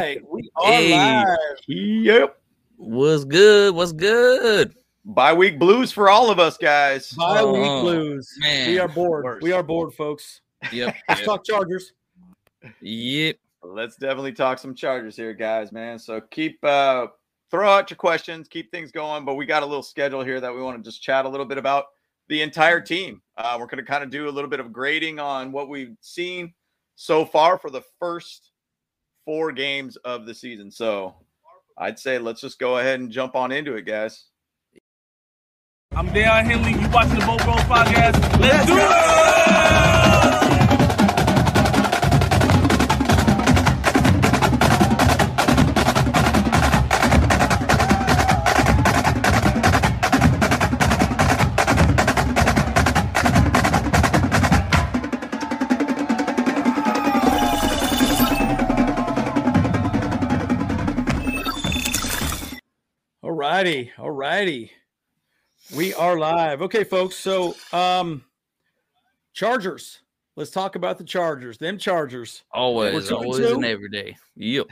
right, we are hey. live. Yep. What's good? What's good? Bye week blues for all of us, guys. Bye week oh, blues. Man. We are bored. Worse. We are bored, folks. Yep. Let's yep. talk Chargers. Yep. Let's definitely talk some Chargers here, guys, man. So keep uh throw out your questions, keep things going. But we got a little schedule here that we want to just chat a little bit about the entire team. Uh, we're going to kind of do a little bit of grading on what we've seen so far for the first four games of the season. So I'd say let's just go ahead and jump on into it, guys. I'm Deion Henley. You watching the Bolt Bros podcast? Let's do it! Righty, all righty. We are live. Okay, folks. So, um, Chargers. Let's talk about the Chargers. Them Chargers. Always, always, and every day. Yep.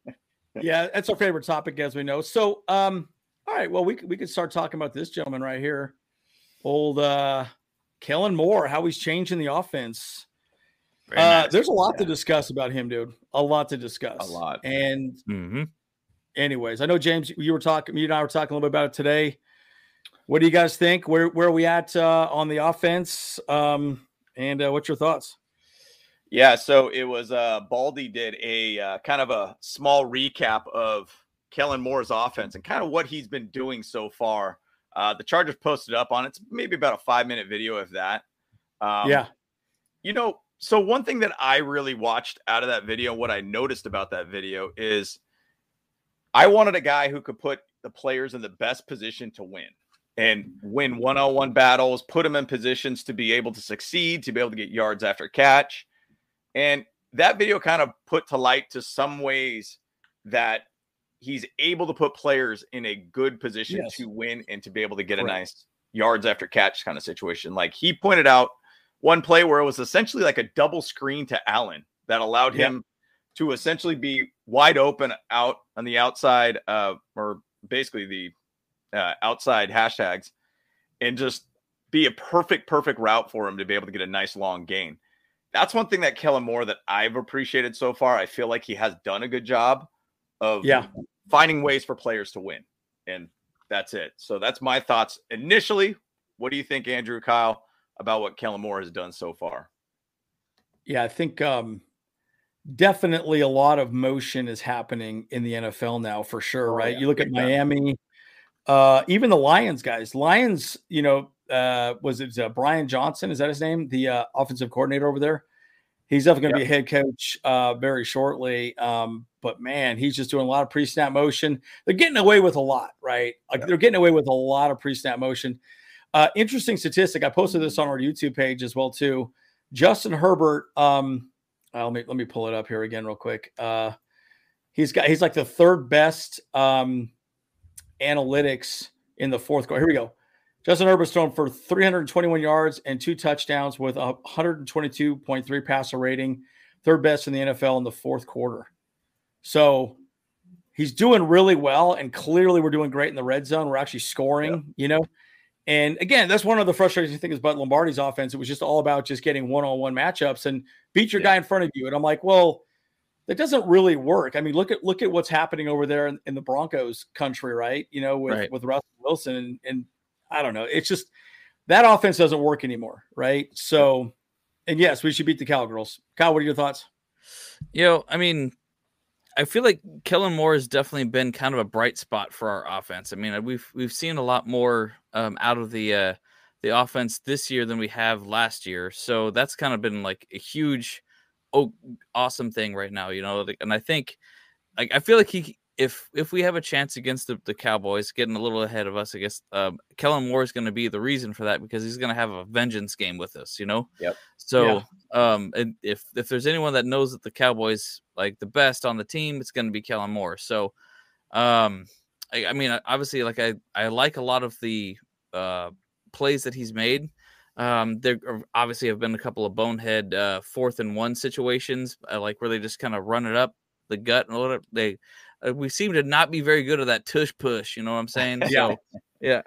yeah, that's our favorite topic, as we know. So, um, all right. Well, we we could start talking about this gentleman right here, old uh, Kellen Moore. How he's changing the offense. Uh, nice. There's a lot yeah. to discuss about him, dude. A lot to discuss. A lot. And mm-hmm anyways, I know James, you were talking, you and I were talking a little bit about it today. What do you guys think? Where where are we at uh, on the offense? Um, and uh, what's your thoughts? Yeah, so it was uh Baldy did a uh, kind of a small recap of Kellen Moore's offense and kind of what he's been doing so far. Uh, the Chargers posted up on it. It's maybe about a five minute video of that. Um, yeah. You know, so one thing that I really watched out of that video, what I noticed about that video is I wanted a guy who could put the players in the best position to win and win one on one battles, put them in positions to be able to succeed, to be able to get yards after catch. And that video kind of put to light to some ways that he's able to put players in a good position yes. to win and to be able to get Correct. a nice yards after catch kind of situation. Like he pointed out one play where it was essentially like a double screen to Allen that allowed him to essentially be wide open out on the outside, uh, or basically the uh, outside hashtags, and just be a perfect, perfect route for him to be able to get a nice long gain. That's one thing that Kellen Moore that I've appreciated so far. I feel like he has done a good job of yeah finding ways for players to win, and that's it. So that's my thoughts initially. What do you think, Andrew Kyle, about what Kellen Moore has done so far? Yeah, I think um, definitely a lot of motion is happening in the NFL now for sure, oh, right? Yeah. You look at Miami, uh, even the Lions guys. Lions, you know, uh, was it uh, Brian Johnson? Is that his name? The uh, offensive coordinator over there. He's definitely going to be a head coach uh, very shortly. Um, but man, he's just doing a lot of pre-snap motion. They're getting away with a lot, right? Like they're getting away with a lot of pre-snap motion. Uh, interesting statistic. I posted this on our YouTube page as well too. Justin Herbert. Um, uh, let me let me pull it up here again real quick. Uh, he's got he's like the third best um, analytics in the fourth quarter. Here we go. Justin Herbert's thrown for 321 yards and two touchdowns with a 122.3 passer rating, third best in the NFL in the fourth quarter. So he's doing really well, and clearly we're doing great in the red zone. We're actually scoring, you know. And again, that's one of the frustrating things about Lombardi's offense. It was just all about just getting one-on-one matchups and beat your yeah. guy in front of you. And I'm like, well, that doesn't really work. I mean, look at look at what's happening over there in, in the Broncos country, right? You know, with right. with Russell Wilson and, and I don't know. It's just that offense doesn't work anymore, right? So, and yes, we should beat the Cowgirls. Kyle, what are your thoughts? You know, I mean, I feel like Kellen Moore has definitely been kind of a bright spot for our offense. I mean, we've we've seen a lot more um, out of the uh, the offense this year than we have last year. So that's kind of been like a huge, oh, awesome thing right now. You know, and I think, like, I feel like he if if we have a chance against the, the Cowboys, getting a little ahead of us, I guess um, Kellen Moore is going to be the reason for that because he's going to have a vengeance game with us, you know. Yep. So, yeah. um, and if if there's anyone that knows that the Cowboys like the best on the team, it's going to be Kellen Moore. So, um, I, I, mean, obviously, like I I like a lot of the uh plays that he's made. Um, there obviously have been a couple of bonehead uh, fourth and one situations, uh, like where they just kind of run it up the gut and a whatever. They uh, we seem to not be very good at that tush push. You know what I'm saying? Yeah. So yeah,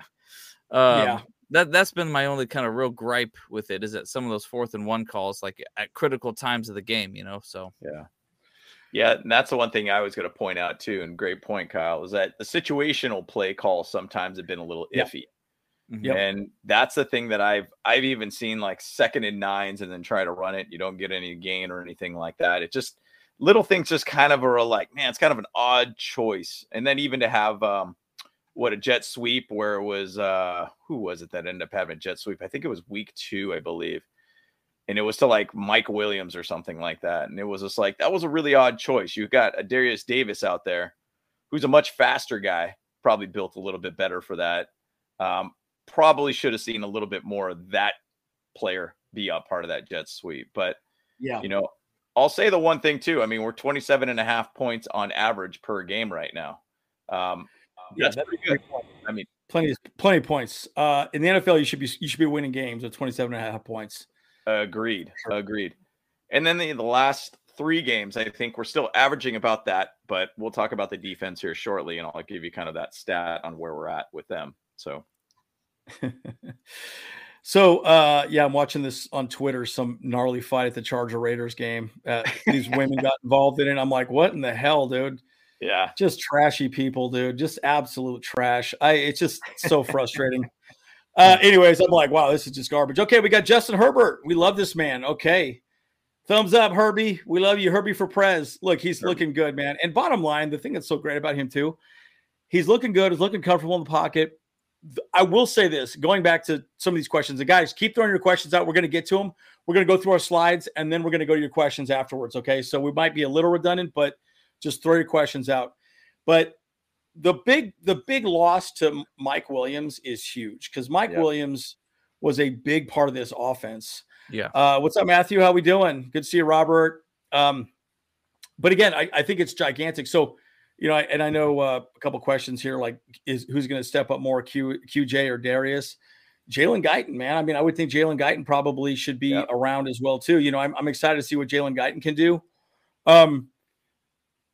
um, Yeah. That that's been my only kind of real gripe with it is that some of those fourth and one calls like at critical times of the game. You know, so Yeah. Yeah, and that's the one thing I was going to point out too, and great point, Kyle, is that the situational play calls sometimes have been a little Yeah. iffy. mhm. Yep. And that's the thing that I've I've even seen like second and nines and then try to run it. You don't get any gain or anything like that. It just little things just kind of are like, man, it's kind of an odd choice. And then even to have um what a jet sweep where it was uh who was it that ended up having a jet sweep? I think it was week two, I believe. And it was to like Mike Williams or something like that. And it was just like that was a really odd choice. You've got a Darius Davis out there who's a much faster guy, probably built a little bit better for that. Um, probably should have seen a little bit more of that player be a part of that jet sweep. But Yeah. you know, I'll say the one thing too. I mean, we're 27 and a half points on average per game right now. Um, Yeah, that's that's pretty good. I mean, plenty plenty of points. Uh, in the NFL, you should be you should be winning games with 27 and a half points. agreed, agreed. And then the, the last three games, I think we're still averaging about that, but we'll talk about the defense here shortly, and I'll give you kind of that stat on where we're at with them. So so uh, yeah, I'm watching this on Twitter. Some gnarly fight at the Charger Raiders game. Uh, these women got involved in it. I'm like, what in the hell, dude? yeah, Just trashy people, dude. Just absolute trash. I it's just so frustrating. Uh, anyways, I'm like, wow, this is just garbage. Okay, we got Justin Herbert. We love this man. Okay. Thumbs up, Herbie. We love you, Herbie for Prez. Look, he's Herbie. looking good, man. And bottom line, the thing that's so great about him too, he's looking good. He's looking comfortable in the pocket. I will say this, going back to some of these questions, and guys, keep throwing your questions out. We're going to get to them. We're going to go through our slides, and then we're going to go to your questions afterwards. Okay, so we might be a little redundant, but just throw your questions out. But the big the big loss to Mike Williams is huge because Mike Yeah. Williams was a big part of this offense. Yeah. Uh, what's up, Matthew? How we doing? Good to see you, Robert. Um, but again, I, I think it's gigantic. So, you know, I, and I know uh, a couple questions here, like is who's going to step up more, Q, QJ or Darius? Jalen Guyton, man. I mean, I would think Jalen Guyton probably should be Yeah. around as well too. You know, I'm, I'm excited to see what Jalen Guyton can do. Um,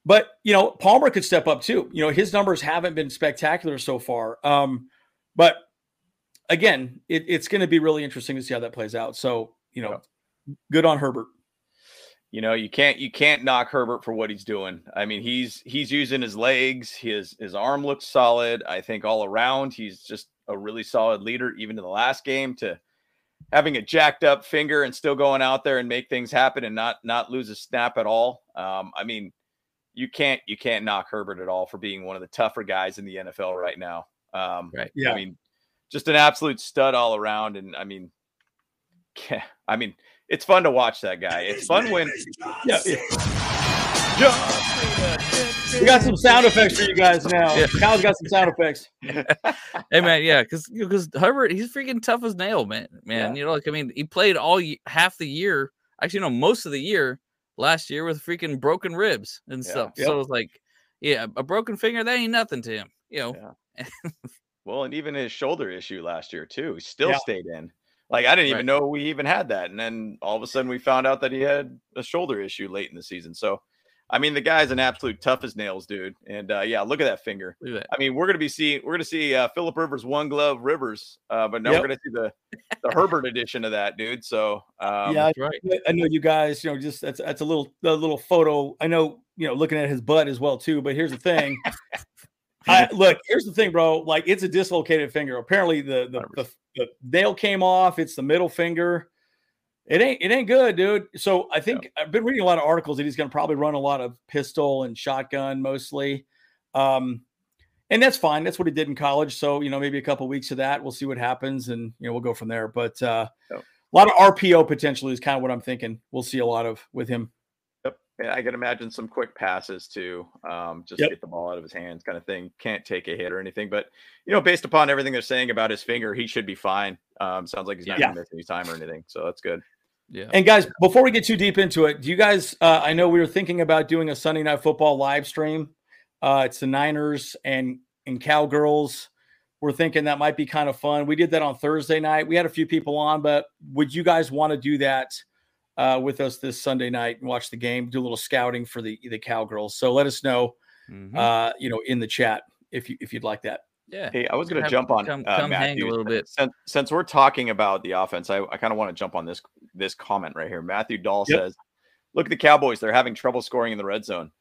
but you know, Palmer could step up too. You know, his numbers haven't been spectacular so far. Um, but again, it, it's going to be really interesting to see how that plays out. So, you know, good on Herbert. You know you can't you can't knock Herbert for what he's doing. I mean he's he's using his legs. His his arm looks solid. I think all around he's just a really solid leader. Even in the last game to having a jacked up finger and still going out there and make things happen and not not lose a snap at all. Um, I mean you can't you can't knock Herbert at all for being one of the tougher guys in the NFL right now. Um, Right. Yeah. I mean just an absolute stud all around. And I mean, yeah, I mean, it's fun to watch that guy. It's fun when Yeah, we got some sound effects for you guys now. Yeah. Kyle's got some sound effects. hey man, yeah, because because Herbert, he's freaking tough as nail, man. Man, Yeah. you know, like I mean, he played all half the year, actually, no, most of the year last year with freaking broken ribs and Yeah. stuff. Yep. So it's like, yeah, a broken finger that ain't nothing to him, you know. Yeah. Well, and even his shoulder issue last year too, he still Yeah. stayed in. Like I didn't even Right. know we even had that, and then all of a sudden we found out that he had a shoulder issue late in the season. So, I mean, the guy's an absolute tough as nails, dude. And uh, yeah, look at that finger. Look at that. I mean, we're gonna be seeing we're gonna see uh, Philip Rivers one glove Rivers, uh, but now Yep. we're gonna see the the Herbert edition of that, dude. So um, yeah, right. I know you guys, you know, just that's that's a little a little photo. I know, you know, looking at his butt as well too. But here's the thing. I, look, here's the thing, bro. Like it's a dislocated finger. Apparently, the the, the the nail came off. It's the middle finger. It ain't it ain't good, dude. So I think I've been reading a lot of articles that he's going to probably run a lot of pistol and shotgun mostly. Um, and that's fine. That's what he did in college. So you know, maybe a couple weeks of that. We'll see what happens, and you know, we'll go from there. But uh, Yep. a lot of RPO potentially is kind of what I'm thinking. We'll see a lot of with him. Yep. I can imagine some quick passes too. Um, just Yep. get the ball out of his hands, kind of thing. Can't take a hit or anything, but you know, based upon everything they're saying about his finger, he should be fine. Um, sounds like he's not Yeah. gonna miss any time or anything, so that's good. Yeah. And guys, before we get too deep into it, do you guys? Uh, I know we were thinking about doing a Sunday Night Football live stream. Uh, it's the Niners and and Cowgirls. We're thinking that might be kind of fun. We did that on Thursday night. We had a few people on, but would you guys want to do that uh, with us this Sunday night and watch the game, do a little scouting for the the Cowgirls. So let us know, mm-hmm. uh, you know, in the chat if you if you'd like that. Yeah. Hey, I was going to jump on come, uh, come Matthew. hang a little bit. Since, since we're talking about the offense, I, I kind of want to jump on this this comment right here. Matthew Dahl yep. says, "Look at the Cowboys; they're having trouble scoring in the red zone."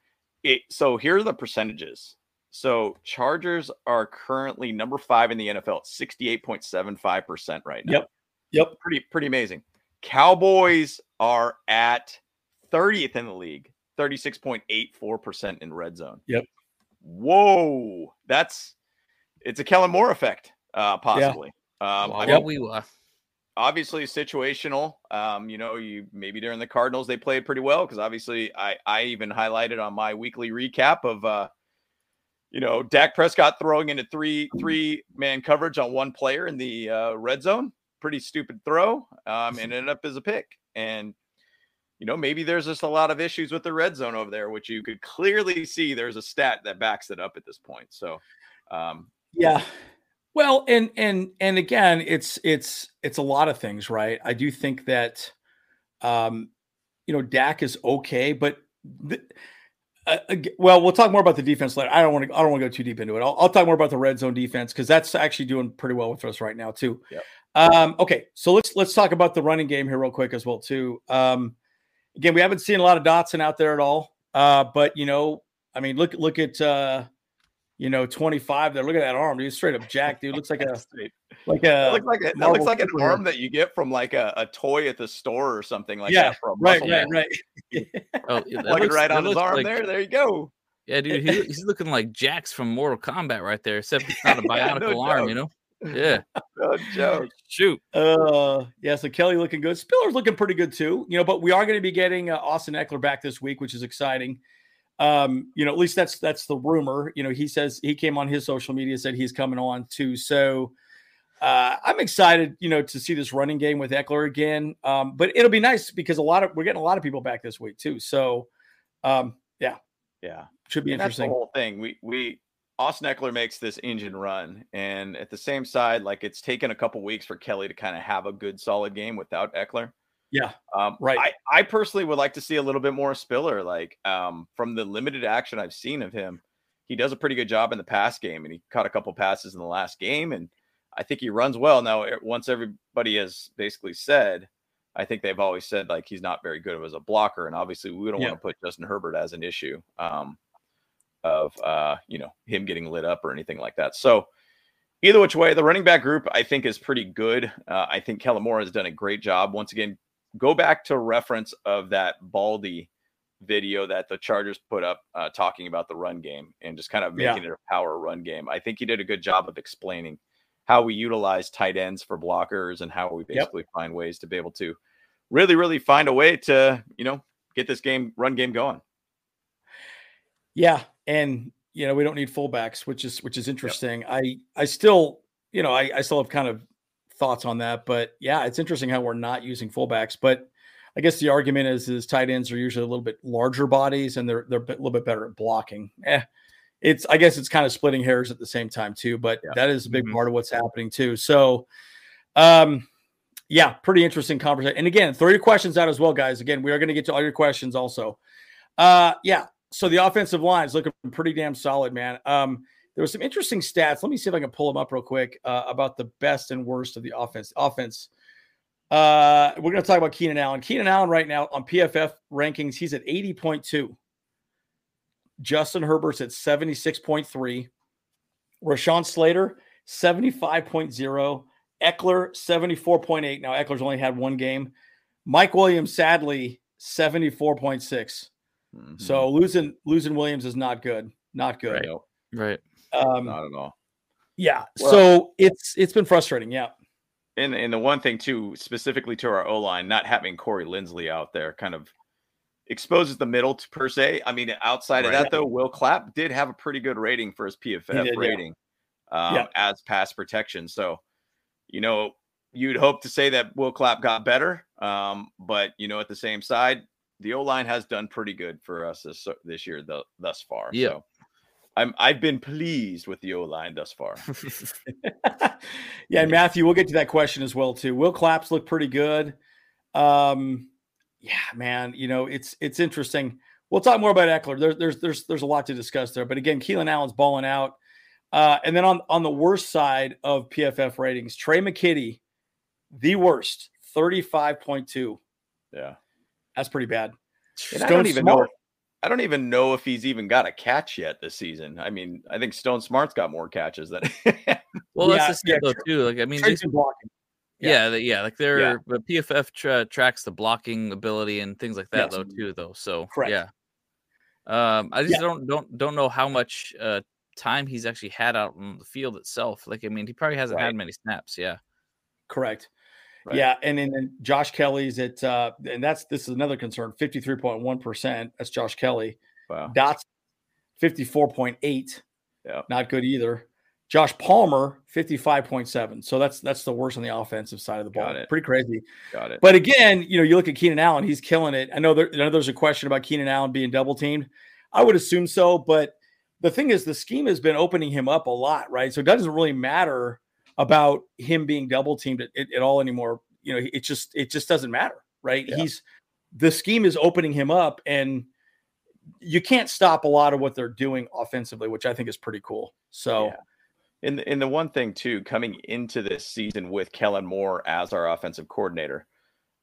It, so here are the percentages. So Chargers are currently number five in the NFL, sixty-eight point seven five percent right now. Yep. Yep. Pretty pretty amazing. Cowboys are at 30th in the league, 36.84% in red zone. Yep. Whoa. That's it's a Kellen Moore effect, uh, possibly. Yeah. Um, well, we were obviously situational. Um, you know, you maybe during the Cardinals they played pretty well because obviously I I even highlighted on my weekly recap of uh, you know, Dak Prescott throwing into three three man coverage on one player in the uh, red zone. Pretty stupid throw, um, and ended up as a pick. And you know, maybe there's just a lot of issues with the red zone over there, which you could clearly see. There's a stat that backs it up at this point. So, um, yeah. Well, and and and again, it's it's it's a lot of things, right? I do think that um you know, Dak is okay, but the, uh, well, we'll talk more about the defense later. I don't want to. I don't want to go too deep into it. I'll, I'll talk more about the red zone defense because that's actually doing pretty well with us right now too. Yep. Um, okay, so let's let's talk about the running game here real quick as well too. Um, again, we haven't seen a lot of Dotson out there at all, uh, but you know, I mean, look look at uh, you know, 25 there. Look at that arm, dude. Straight up jack, dude. Looks like a like a looks like a, that looks like an arm that you get from like a, a toy at the store or something like yeah, that. From right, right, right. oh, yeah, looks, right on his arm like, there. There you go. Yeah, dude, he, he's looking like Jax from Mortal Kombat right there, except it's not a bionicle yeah, no arm, you know? Yeah. no joke. Shoot. Uh, yeah. So Kelley looking good. Spiller's looking pretty good too. You know, but we are going to be getting uh, Austin Ekeler back this week, which is exciting. Um, you know, at least that's that's the rumor. You know, he says he came on his social media said he's coming on too. So uh, I'm excited, you know, to see this running game with Ekeler again. Um, but it'll be nice because a lot of we're getting a lot of people back this week too. So um, yeah, yeah, should be and interesting. the whole thing. We we Austin Ekeler makes this engine run, and at the same side, like it's taken a couple weeks for Kelley to kind of have a good solid game without Ekeler. Yeah. Um, right. I, I personally would like to see a little bit more Spiller. Like um, from the limited action I've seen of him, he does a pretty good job in the pass game, and he caught a couple passes in the last game, and I think he runs well. Now, once everybody has basically said, I think they've always said like he's not very good as a blocker, and obviously we don't yeah. want to put Justin Herbert as an issue um, of uh, you know him getting lit up or anything like that. So either which way, the running back group I think is pretty good. Uh, I think Kellen Moore has done a great job once again go back to reference of that Baldy video that the Chargers put up uh, talking about the run game and just kind of making yeah. it a power run game. I think he did a good job of explaining how we utilize tight ends for blockers and how we basically yep. find ways to be able to really, really find a way to, you know, get this game run game going. Yeah. And you know, we don't need fullbacks, which is which is interesting. Yep. I I still, you know, I, I still have kind of thoughts on that. But yeah, it's interesting how we're not using fullbacks. But I guess the argument is is tight ends are usually a little bit larger bodies and they're they're a little bit better at blocking. Eh, it's I guess it's kind of splitting hairs at the same time too. But yeah. that is a big mm-hmm. part of what's happening too. So, um, yeah, pretty interesting conversation. And again, throw your questions out as well, guys. Again, we are going to get to all your questions also. Uh, yeah. So the offensive line is looking pretty damn solid, man. Um, there was some interesting stats. Let me see if I can pull them up real quick uh, about the best and worst of the offense. Offense. Uh, we're going to talk about Keenan Allen. Keenan Allen right now on PFF rankings, he's at 80.2. Justin Herbert's at 76.3. Rashawn Slater, 75.0. Ekeler, 74.8. Now, Ekeler's only had one game. Mike Williams, sadly, 74.6. Mm-hmm. So losing losing Williams is not good. Not good. Right. right. Um, Not at all. Yeah. Well, so it's it's been frustrating. Yeah. And and the one thing too, specifically to our O line, not having Corey Linsley out there, kind of exposes the middle to, per se. I mean, outside right. of that though, Will Clapp did have a pretty good rating for his PFF did, rating yeah. Um, yeah. as pass protection. So, you know, you'd hope to say that Will Clapp got better, um, but you know, at the same side, the O line has done pretty good for us this this year, the, thus far. Yeah. So I'm I've been pleased with the O line thus far. yeah, and Matthew, we'll get to that question as well too. Will Clapp's look pretty good. Um, yeah, man, you know, it's it's interesting. We'll talk more about Ekeler. There, there's there's there's a lot to discuss there. But again, Keenan Allen's balling out. Uh, and then on on the worst side of PFF ratings, Tre' McKitty, the worst, 35.2. Yeah. That's pretty bad. And I don't even Smart. know. I don't even know if he's even got a catch yet this season. I mean, I think Stone Smartt's got more catches than. well, yeah, that's the yeah, though too. Like, I mean, these, blocking. Yeah, yeah, yeah, like they're yeah. the PFF tra- tracks the blocking ability and things like that yes. though too though. So Correct. yeah. Um, I just yeah. don't don't don't know how much uh time he's actually had out on the field itself. Like, I mean, he probably hasn't right. had many snaps. Yeah. Correct. Right. Yeah, and then Josh Kelley's at uh, and that's this is another concern. Fifty three point one percent. That's Josh Kelley. Wow. Dots fifty four point eight. Yeah, not good either. Josh Palmer fifty five point seven. So that's that's the worst on the offensive side of the ball. Pretty crazy. Got it. But again, you know, you look at Keenan Allen, he's killing it. I know, there, I know there's a question about Keenan Allen being double teamed. I would assume so, but the thing is, the scheme has been opening him up a lot, right? So it doesn't really matter about him being double teamed at, at, all anymore. You know, it just it just doesn't matter, right? Yeah. He's the scheme is opening him up, and you can't stop a lot of what they're doing offensively, which I think is pretty cool. So. Yeah. In the, in the one thing too, coming into this season with Kellen Moore as our offensive coordinator,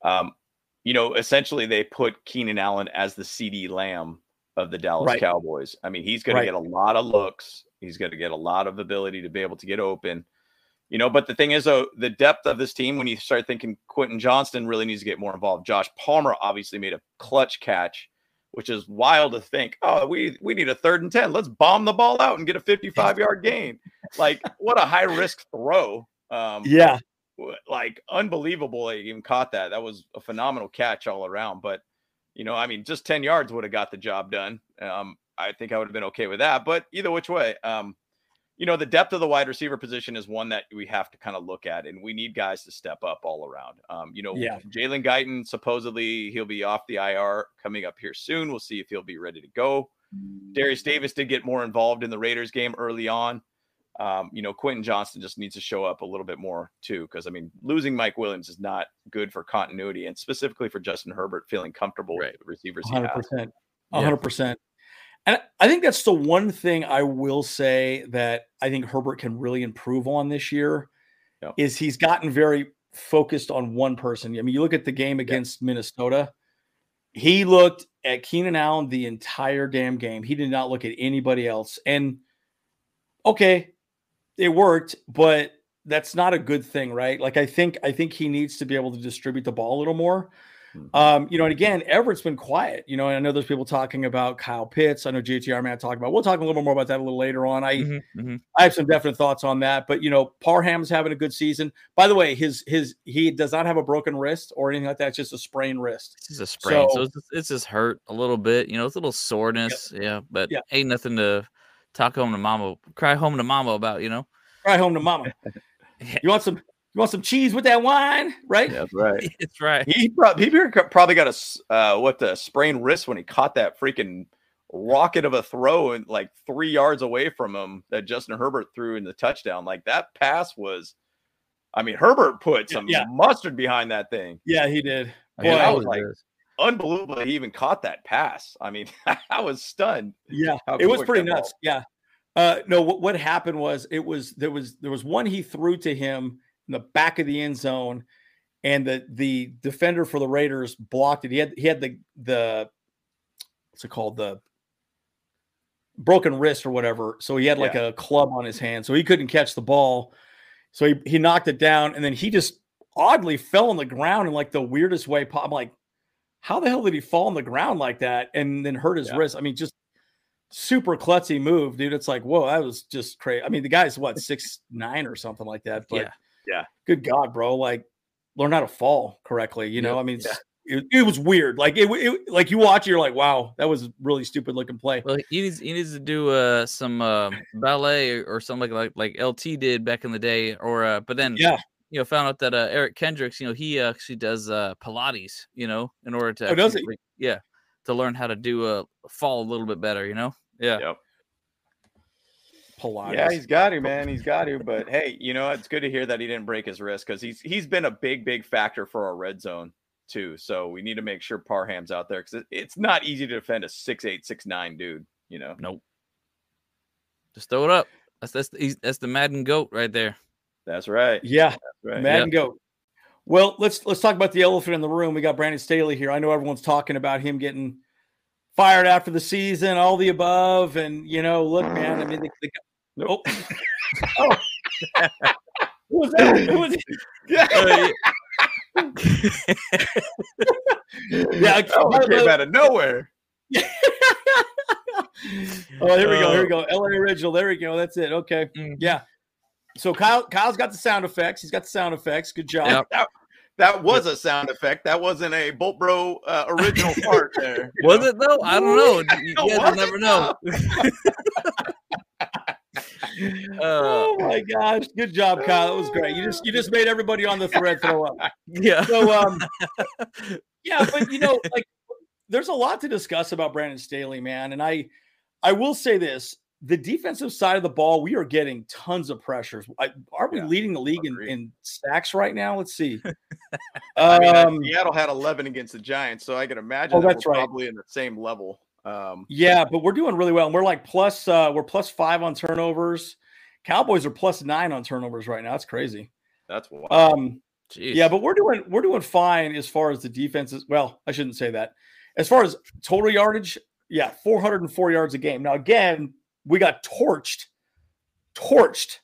um, you know, essentially they put Keenan Allen as the CeeDee Lamb of the Dallas right. Cowboys. I mean, he's going right. to get a lot of looks. He's going to get a lot of ability to be able to get open. You know, but the thing is, though, the depth of this team, when you start thinking Quentin Johnston really needs to get more involved. Josh Palmer obviously made a clutch catch, which is wild to think, oh, we we need a third and 10. Let's bomb the ball out and get a 55 yard gain. Like, what a high risk throw. Um, yeah. Like, unbelievable. They even caught that. That was a phenomenal catch all around. But, you know, I mean, just 10 yards would have got the job done. Um, I think I would have been okay with that. But either which way, um, you know, the depth of the wide receiver position is one that we have to kind of look at, and we need guys to step up all around. Um, you know, yeah. Jalen Guyton supposedly he'll be off the IR coming up here soon. We'll see if he'll be ready to go. Darius Davis did get more involved in the Raiders game early on. Um, you know, Quentin Johnston just needs to show up a little bit more too, because I mean, losing Mike Williams is not good for continuity, and specifically for Justin Herbert feeling comfortable right. with the receivers. Hundred percent, hundred percent. And I think that's the one thing I will say that I think Herbert can really improve on this year yep. is he's gotten very focused on one person. I mean, you look at the game against yep. Minnesota, he looked at Keenan Allen the entire damn game. He did not look at anybody else. And okay, it worked, but that's not a good thing, right? Like I think I think he needs to be able to distribute the ball a little more. Mm-hmm. Um, you know, and again, Everett's been quiet. You know, and I know there's people talking about Kyle Pitts. I know JTR man talking about. We'll talk a little more about that a little later on. I mm-hmm, mm-hmm. I have some definite thoughts on that. But you know, Parham's having a good season. By the way, his his he does not have a broken wrist or anything like that. It's just a sprained wrist. It's a sprain, so, so it's, just, it's, just, hurt a little bit. You know, it's a little soreness. Yep. Yeah, but yep. ain't nothing to talk home to mama, cry home to mama about. You know, cry home to mama. you want some you want some cheese with that wine, right? That's right. It's right. He, probably, he probably got a uh, what the sprained wrist when he caught that freaking rocket of a throw and like three yards away from him that Justin Herbert threw in the touchdown. Like that pass was, I mean, Herbert put some yeah. mustard behind that thing. Yeah, he did. Boy, I was like unbelievable. He even caught that pass. I mean, I was stunned. Yeah, it was pretty nuts. Ball. Yeah. Uh, no, what, what happened was it was there was there was one he threw to him in the back of the end zone, and the the defender for the Raiders blocked it. He had he had the the what's it called the broken wrist or whatever. So he had like yeah. a club on his hand, so he couldn't catch the ball. So he he knocked it down, and then he just oddly fell on the ground in like the weirdest way. I'm like, how the hell did he fall on the ground like that and then hurt his yeah. wrist? I mean, just super klutzy move, dude. It's like, whoa, that was just crazy. I mean, the guy's what six nine or something like that. But yeah, yeah. Good God, bro. Like learn how to fall correctly. You know, yep. I mean, yeah. it, it, was weird. Like it, it, like you watch, you're like, wow, that was really stupid looking play. Well, he needs he needs to do uh some uh, ballet or something like like LT did back in the day, or uh, but then yeah. You know, found out that uh, Eric Kendricks, you know, he actually does uh, Pilates, you know, in order to oh, does he? yeah, to learn how to do a fall a little bit better, you know. Yeah. Yep. Pilates. Yeah, he's got to, man. He's got to. But hey, you know, it's good to hear that he didn't break his wrist because he's he's been a big, big factor for our red zone too. So we need to make sure Parham's out there because it, it's not easy to defend a six eight six nine dude. You know, Nope. Just throw it up. That's that's the, he's- that's the Madden goat right there. that's right. Yeah, That's right. Madden Goat. Well, let's let's talk about the elephant in the room. We got Brandon Staley here. I know everyone's talking about him getting fired after the season, all the above, and you know, look, man. I mean, the, the, Nope. oh, who was that? Who was Uh, yeah, Oh, by it came out of nowhere. oh, here we go. Here we go. LA original. There we go. That's it. Okay. Mhm. Yeah. So Kyle, Kyle's got the sound effects. He's got the sound effects. Good job. Yep. That, was a sound effect. That wasn't a Bolt Bro uh, original part there. Was know? it though? I don't know. You guys will never know. uh, Oh my gosh. Good job, Kyle. That was great. You just you just made everybody on the thread throw up. yeah. So um yeah, but you know, like there's a lot to discuss about Brandon Staley, man. And I I will say this the defensive side of the ball, we are getting tons of pressures. I, aren't we Yeah, leading the league in, in sacks right now? Let's see. I mean, um, Seattle had 11 against the Giants, so I can imagine Oh, that that's we're right. probably in the same level. Um, yeah, but we're doing really well. And we're like plus uh we're plus five on turnovers. Cowboys are plus nine on turnovers right now. That's crazy. that's wild. Um Jeez. Yeah, but we're doing we're doing fine as far as the defense is. Well, I shouldn't say that. As far as total yardage, yeah, 404 yards a game. Now again, we got torched, torched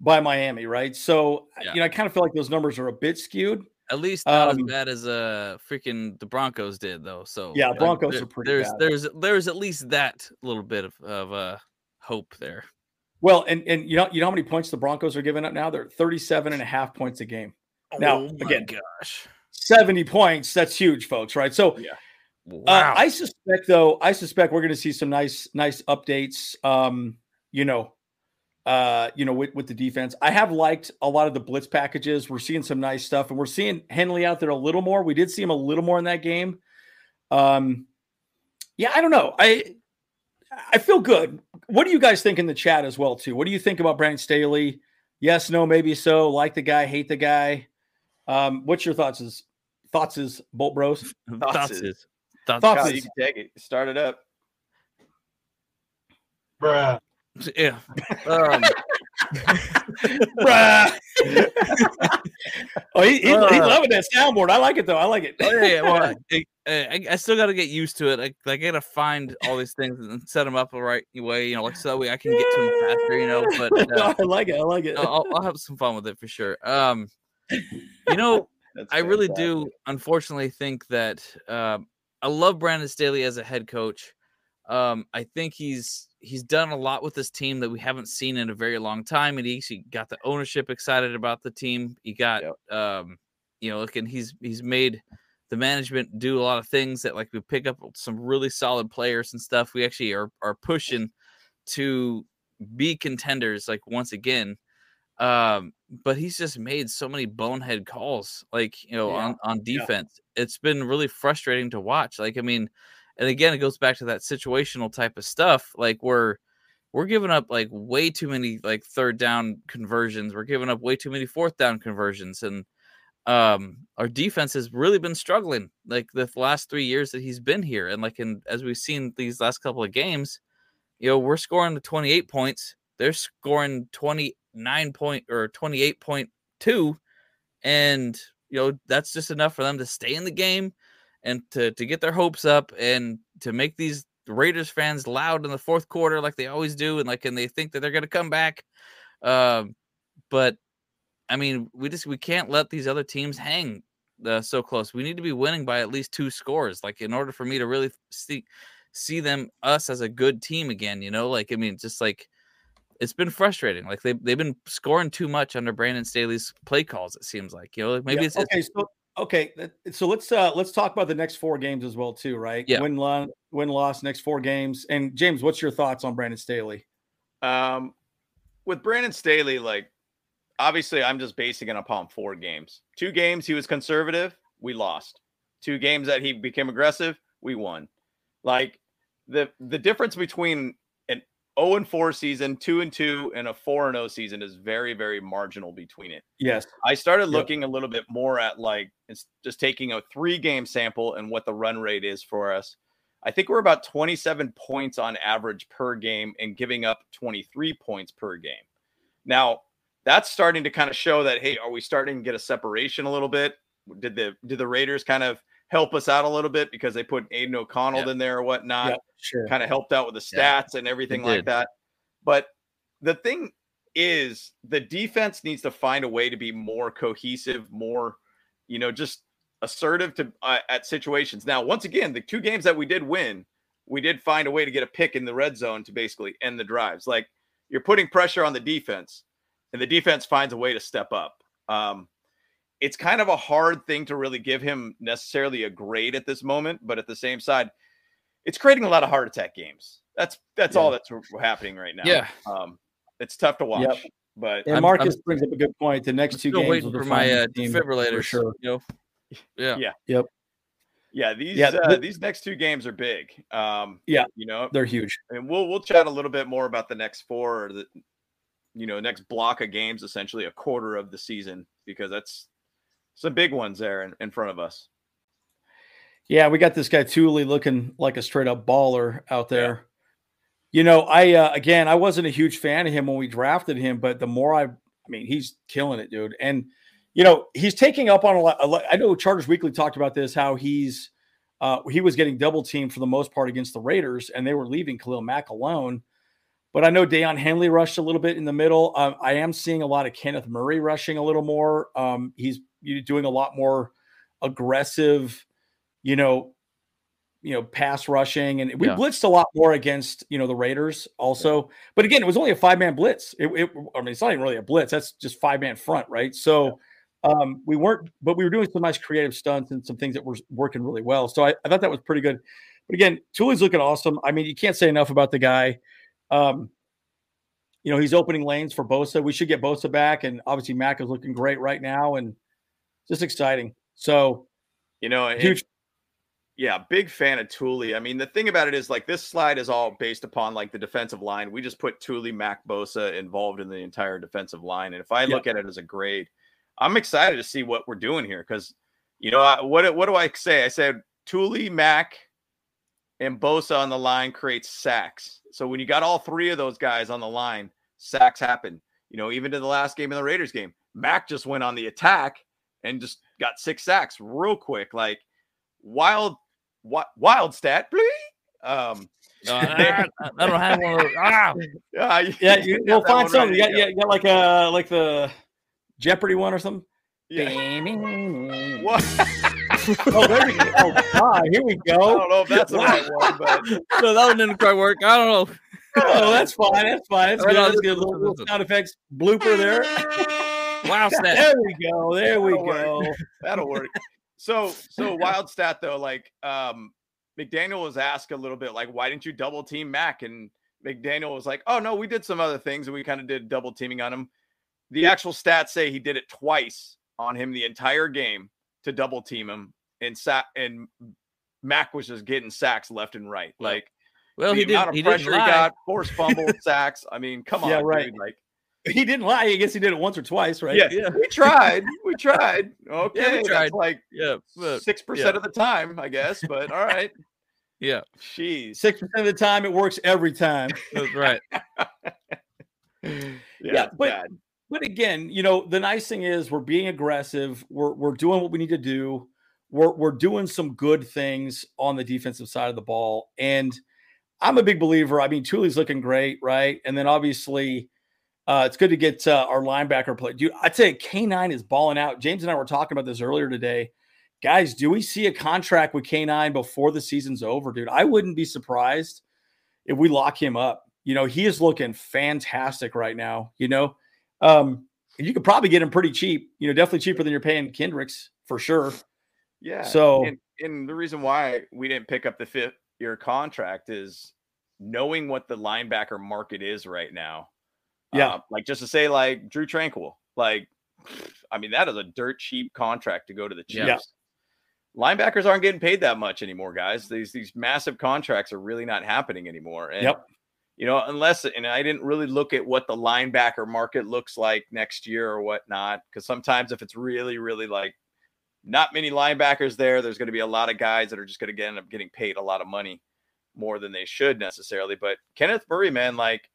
by Miami, right? So Yeah. you know, I kind of feel like those numbers are a bit skewed. At least not Um, as bad as uh freaking the Broncos did though. So Yeah, like, Broncos there- are pretty There's bad. there's there's at least that little bit of of uh hope there. Well, and and you know, you know how many points the Broncos are giving up now? They're 37 and a half points a game. Now, oh again, gosh. 70 points, that's huge, folks, right? So Wow. Uh, I suspect, though, I suspect we're going to see some nice, nice updates. Um, you know, uh, you know, with, with the defense, I have liked a lot of the blitz packages. We're seeing some nice stuff, and we're seeing Henley out there a little more. We did see him a little more in that game. Um, yeah, I don't know. I I feel good. What do you guys think in the chat as well, too? What do you think about Brandon Staley? Yes, no, maybe so. Like the guy, hate the guy. Um, what's your thoughts? Is thoughts is Bolt Bros? thoughts thoughts is is- thoughts thoughts Kyle, you can take it. Start it up. Bruh. yeah. Um, Bruh. oh, he, he's, he's Uh. loving that soundboard. I like it though. I like it. oh, yeah, yeah, well, I, I, I still got to get used to it. I, I got to find all these things and set them up the right way, you know, like so that way I can get to them faster, you know. But uh, I like it. I like it. I'll, I'll have some fun with it for sure. Um, you know, I really do, unfortunately, think that um, I love Brandon Staley as a head coach. Um, I think he's he's done a lot with this team that we haven't seen in a very long time, and he actually got the ownership excited about the team. He got, um, you know, look, and he's he's made the management do a lot of things that like we pick up some really solid players and stuff. We actually are are pushing to be contenders like once again. Um, but he's just made so many bonehead calls, like you know, Yeah. on on Yeah. defense. It's been really frustrating to watch. Like, I mean, and again, it goes back to that situational type of stuff. Like we're we're giving up like way too many like third down conversions. We're giving up way too many fourth down conversions, and um, our defense has really been struggling like the last three years that he's been here. And like, in as we've seen these last couple of games, you know, we're scoring the 28 points. They're scoring 29 point or 28.2. And, you know, that's just enough for them to stay in the game and to, to get their hopes up and to make these Raiders fans loud in the fourth quarter like they always do. And like, and they think that they're going to come back. Um, but I mean, we just, we can't let these other teams hang uh, so close. We need to be winning by at least two scores. Like in order for me to really see, see them us as a good team again, you know, like I mean, just like it's been frustrating. Like they they've been scoring too much under Brandon Staley's play calls. It seems like you know, like maybe Yeah, it's, it's okay. So okay, so let's uh let's talk about the next four games as well too, right? Yeah. Win, lo- win, loss, next four games. And James, what's your thoughts on Brandon Staley? Um, with Brandon Staley, like obviously, I'm just basing it upon four games. Two games he was conservative, we lost. Two games that he became aggressive, we won. Like the the difference between an 0 and 4 season, 2 and 2, and a 4 and 0 season is very, very marginal between it. Yes. I started looking yep. a little bit more at like it's just taking a three game sample and what the run rate is for us. I think we're about 27 points on average per game and giving up 23 points per game. Now, that's starting to kind of show that hey, are we starting to get a separation a little bit? Did the did the Raiders kind of help us out a little bit because they put Aidan O'Connell yep. in there or whatnot? Yep, sure. Kind of helped out with the stats and everything like that. But the thing is, the defense needs to find a way to be more cohesive, more, you know, just assertive to uh, at situations. Now, once again, the two games that we did win, we did find a way to get a pick in the red zone to basically end the drives. Like you're putting pressure on the defense, and the defense finds a way to step up. Um, it's kind of a hard thing to really give him necessarily a grade at this moment, but at the same side, it's creating a lot of heart attack games. That's that's yeah. all that's happening right now. Yeah, um, it's tough to watch. Yep. But and Marcus I'm, brings up a good point. The next two games waiting for my uh, defibrillator. For sure. You know? Yeah. Yeah. Yep. Yeah, these yeah, uh, these next two games are big. Um, yeah, you know they're huge, and we'll we'll chat a little bit more about the next four or the you know next block of games, essentially a quarter of the season, because that's some big ones there in, in front of us. Yeah, we got this guy Tuli looking like a straight up baller out there. Yeah. You know, I uh, again, I wasn't a huge fan of him when we drafted him, but the more I, I mean, he's killing it, dude, and you know, he's taking up on a lot. A lot I know Chargers Weekly talked about this, how he's uh, he was getting double teamed for the most part against the Raiders, and they were leaving Khalil Mack alone. But I know Daiyan Henley rushed a little bit in the middle. Um, I am seeing a lot of Kenneth Murray rushing a little more. Um, he's doing a lot more aggressive, you know, you know, pass rushing, and we yeah. blitzed a lot more against you know the Raiders also. Yeah. But again, it was only a five man blitz. It, it, I mean, it's not even really a blitz. That's just five man front, right? So um, we weren't, but we were doing some nice creative stunts and some things that were working really well. So I, I thought that was pretty good. But again, Tuli's looking awesome. I mean, you can't say enough about the guy. Um, you know, he's opening lanes for Bosa. We should get Bosa back, and obviously Mack is looking great right now, and just exciting. So, you know, huge. Yeah, big fan of Tuli. I mean, the thing about it is like this slide is all based upon like the defensive line. We just put Tuli, Mack Bosa involved in the entire defensive line, and if I look at it as a grade, I'm excited to see what we're doing here because, you know, I, what what do I say? I said Tuli, Mack, and Bosa on the line creates sacks. So when you got all three of those guys on the line, sacks happen. You know, even to the last game in the Raiders game, Mack just went on the attack and just got six sacks real quick. Like wild, wild, wild stat, please. Um, uh, I, I, don't have one. Of those. Ah. Uh, yeah, you, will find something. You got, you got like a like the Jeopardy one or something? Yeah. what? oh, there we go. Oh, God, here we go. I don't know if that's the right one, but no, that one didn't quite work. I don't know. oh, that's fine. That's fine. That's good. That's good. Little, little sound effects blooper there. Wow, stat. There we go. There we That'll go. Work. That'll work. So, so wild stat though. Like, um, McDaniel was asked a little bit, like, why didn't you double team Mack? And McDaniel was like, oh no, we did some other things, and we kind of did double teaming on him the actual stats say he did it twice on him the entire game to double team him, and sat and Mack was just getting sacks left and right. Like, well, he did. He pressure he got, forced fumble, sacks. I mean, come on, yeah, right. Dude, like. He didn't lie. I guess he did it once or twice, right? Yeah, yeah. we tried. We tried. Okay, yeah, we tried. That's like yeah, six percent of the time, I guess. But all right. yeah, jeez, six percent of the time it works every time. That's right. yeah, yeah but but again, you know, the nice thing is we're being aggressive. We're we're doing what we need to do. We're we're doing some good things on the defensive side of the ball. And I'm a big believer. I mean, Tuli's looking great, right? And then obviously, uh, it's good to get uh, our linebacker play. Dude, I'd say K9 is balling out. James and I were talking about this earlier today. Guys, do we see a contract with K9 before the season's over, dude? I wouldn't be surprised if we lock him up. You know, he is looking fantastic right now. You know, um, you could probably get him pretty cheap. You know, definitely cheaper than you're paying Kendricks for sure. Yeah. So, and, and the reason why we didn't pick up the fifth year contract is knowing what the linebacker market is right now. Yeah. Uh, like just to say, like Drue Tranquill, like, I mean, that is a dirt cheap contract to go to the Chiefs. Yeah. Linebackers aren't getting paid that much anymore, guys. These these massive contracts are really not happening anymore. And yep you know, unless and I didn't really look at what the linebacker market looks like next year or whatnot, because sometimes if it's really, really like not many linebackers there, there's going to be a lot of guys that are just going to end up getting paid a lot of money more than they should necessarily. But Kenneth Murray, man, like,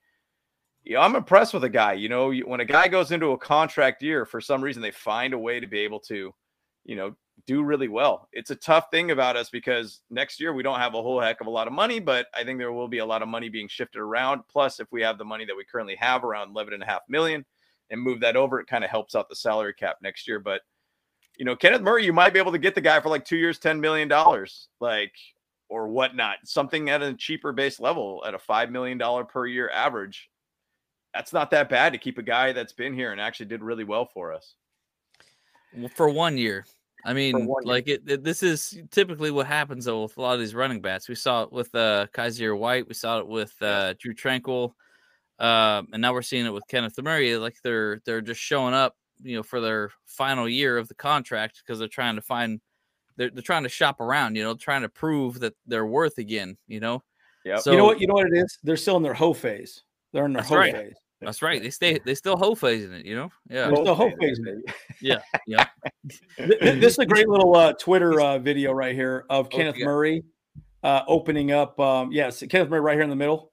you know, I'm impressed with a guy. You know, when a guy goes into a contract year, for some reason they find a way to be able to, you know, do really well. It's a tough thing about us because next year we don't have a whole heck of a lot of money, but I think there will be a lot of money being shifted around. Plus, if we have the money that we currently have around 11 and a half million and move that over, it kind of helps out the salary cap next year. But, you know, Kenneth Murray, you might be able to get the guy for like two years, $10 million, like, or whatnot, something at a cheaper base level at a $5 million per year average. That's not that bad to keep a guy that's been here and actually did really well for us. Well, for one year, I mean, like it, it, This is typically what happens though with a lot of these running backs. We saw it with uh, Kyzir White. We saw it with uh, Drue Tranquill, uh, and now we're seeing it with Kenneth Murray. Like they're they're just showing up, you know, for their final year of the contract because they're trying to find, they're they're trying to shop around, you know, trying to prove that they're worth again, you know. Yeah. So, you know what? You know what it is? They're still in their hoe phase. They're in their hoe right. phase. That's right. They stay. They still hoe phasing it. You know. Yeah. They're still hoe phasing it. Yeah. Yeah. this is a great little uh, Twitter uh, video right here of Kenneth Murray uh, opening up. Um, yes, Kenneth Murray right here in the middle.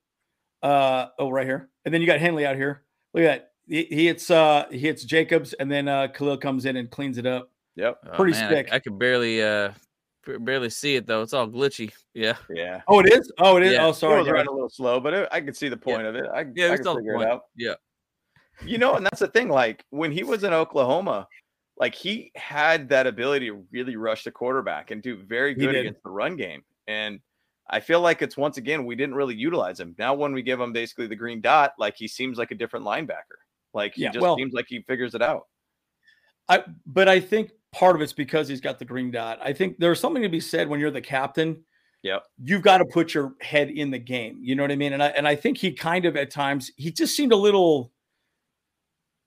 Uh, oh, right here, and then you got Henley out here. Look at that. He, he hits. Uh, he hits Jacobs, and then uh, Khalil comes in and cleans it up. Yep. Oh, Pretty man, sick. I, I could barely. Uh, barely see it though. It's all glitchy. Yeah. Yeah. Oh, it is. Oh, it is. Yeah. Oh, It was running a little slow, but it, I could see the point of it. I, Yeah. I It's could all the figure point. it out. Yeah. You know, and that's the thing. Like when he was in Oklahoma, like he had that ability to really rush the quarterback and do very good against the run game. And I feel like it's once again we didn't really utilize him. Now when we give him basically the green dot, like he seems like a different linebacker. Like he Yeah, just well- seems like he figures it out. I but I think part of it's because he's got the green dot. I think there's something to be said when you're the captain. Yeah. You've got to put your head in the game. You know what I mean? And I and I think he kind of at times he just seemed a little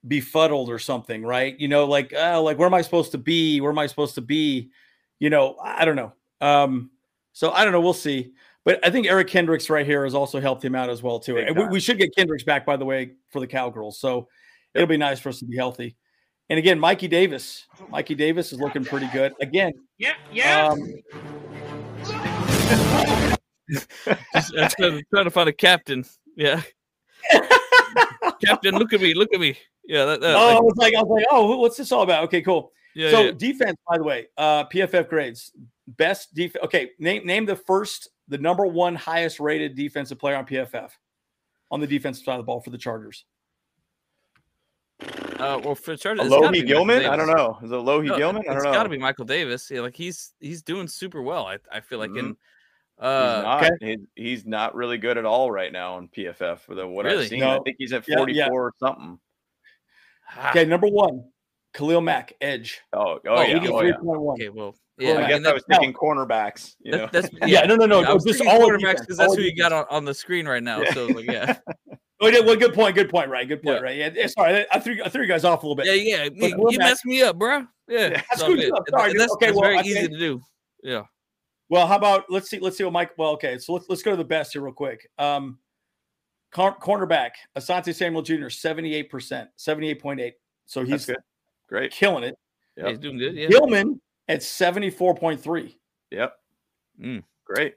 befuddled or something, right? You know, like oh, like where am I supposed to be? Where am I supposed to be? You know, I don't know. Um, so I don't know. We'll see. But I think Eric Kendricks right here has also helped him out as well too. And we, we should get Kendricks back, by the way, for the Cowgirls. So it'll be nice for us to be healthy. And again, Mikey Davis. Mikey Davis is looking pretty good. Again, Yeah, yeah. um, Just, I'm trying, to, trying to find a captain. Yeah. captain, look at me. Look at me. Yeah. That, that, oh, I was like, I was like, oh, what's this all about? Okay, cool. yeah. so yeah. defense, by the way, uh, PFF grades, best defense. Okay, name name the first, the number one highest rated defensive player on PFF on the defensive side of the ball for the Chargers. Uh, well, for Chargers, it's Lohi Gilman? I don't know. Is it Lohi No, Gilman? I don't know. It's got to be Michael Davis. Yeah, like he's he's doing super well. I, I feel like in He's uh not. He- he's not really good at all right now on PFF. For the what Really? I've seen, I No. think he's at Yeah, 44 yeah. or something. ah, Okay, number one, Khalil Mack, edge. Oh, oh, Oh, yeah. he Oh, yeah. okay, well, Well, yeah. I I guess I was now- thinking cornerbacks. You know, that- that's Yeah, no, no, no. I was just all of quarterbacks defense, because that's all who you got on, on the screen right now. Yeah. So like, yeah, Oh, yeah, well, good point. Good point. Right. Good point. Yeah. Right. Yeah. yeah, Sorry, I- I threw I threw you guys off a little bit. yeah, yeah. You, you messed me up, bro. Yeah, Yeah. it's I all screwed you good. up. Sorry, And dude. that's, Okay, that's well, very I easy to do. Yeah. Well, how about let's see let's see what Mike. Well, okay, so let's let's go to the best here real quick. Um, cor- cornerback Asante Samuel Jr. seventy eight percent, seventy eight point eight. So he's good. Great. killing it. Yep. He's doing good. Yeah. Gilman at seventy four point three, Yep. Mm. Great.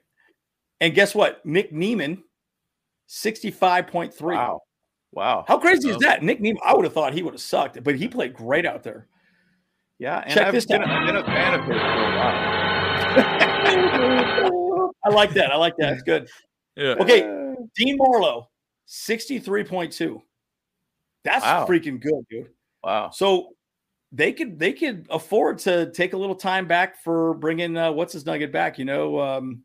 and guess what? Nick Niemann sixty five point three. Wow. Wow. How crazy is that? Nick Niemann, I would have thought he would have sucked, but he played great out there. Yeah. And Check I've this been, out. I've been a fan of his for a while. I like that. I like that. It's good. Yeah. Okay, Dean Marlowe, 63.2. That's Wow. freaking good, dude. Wow. So they could they could afford to take a little time back for bringing uh, what's his nugget back. You know, um,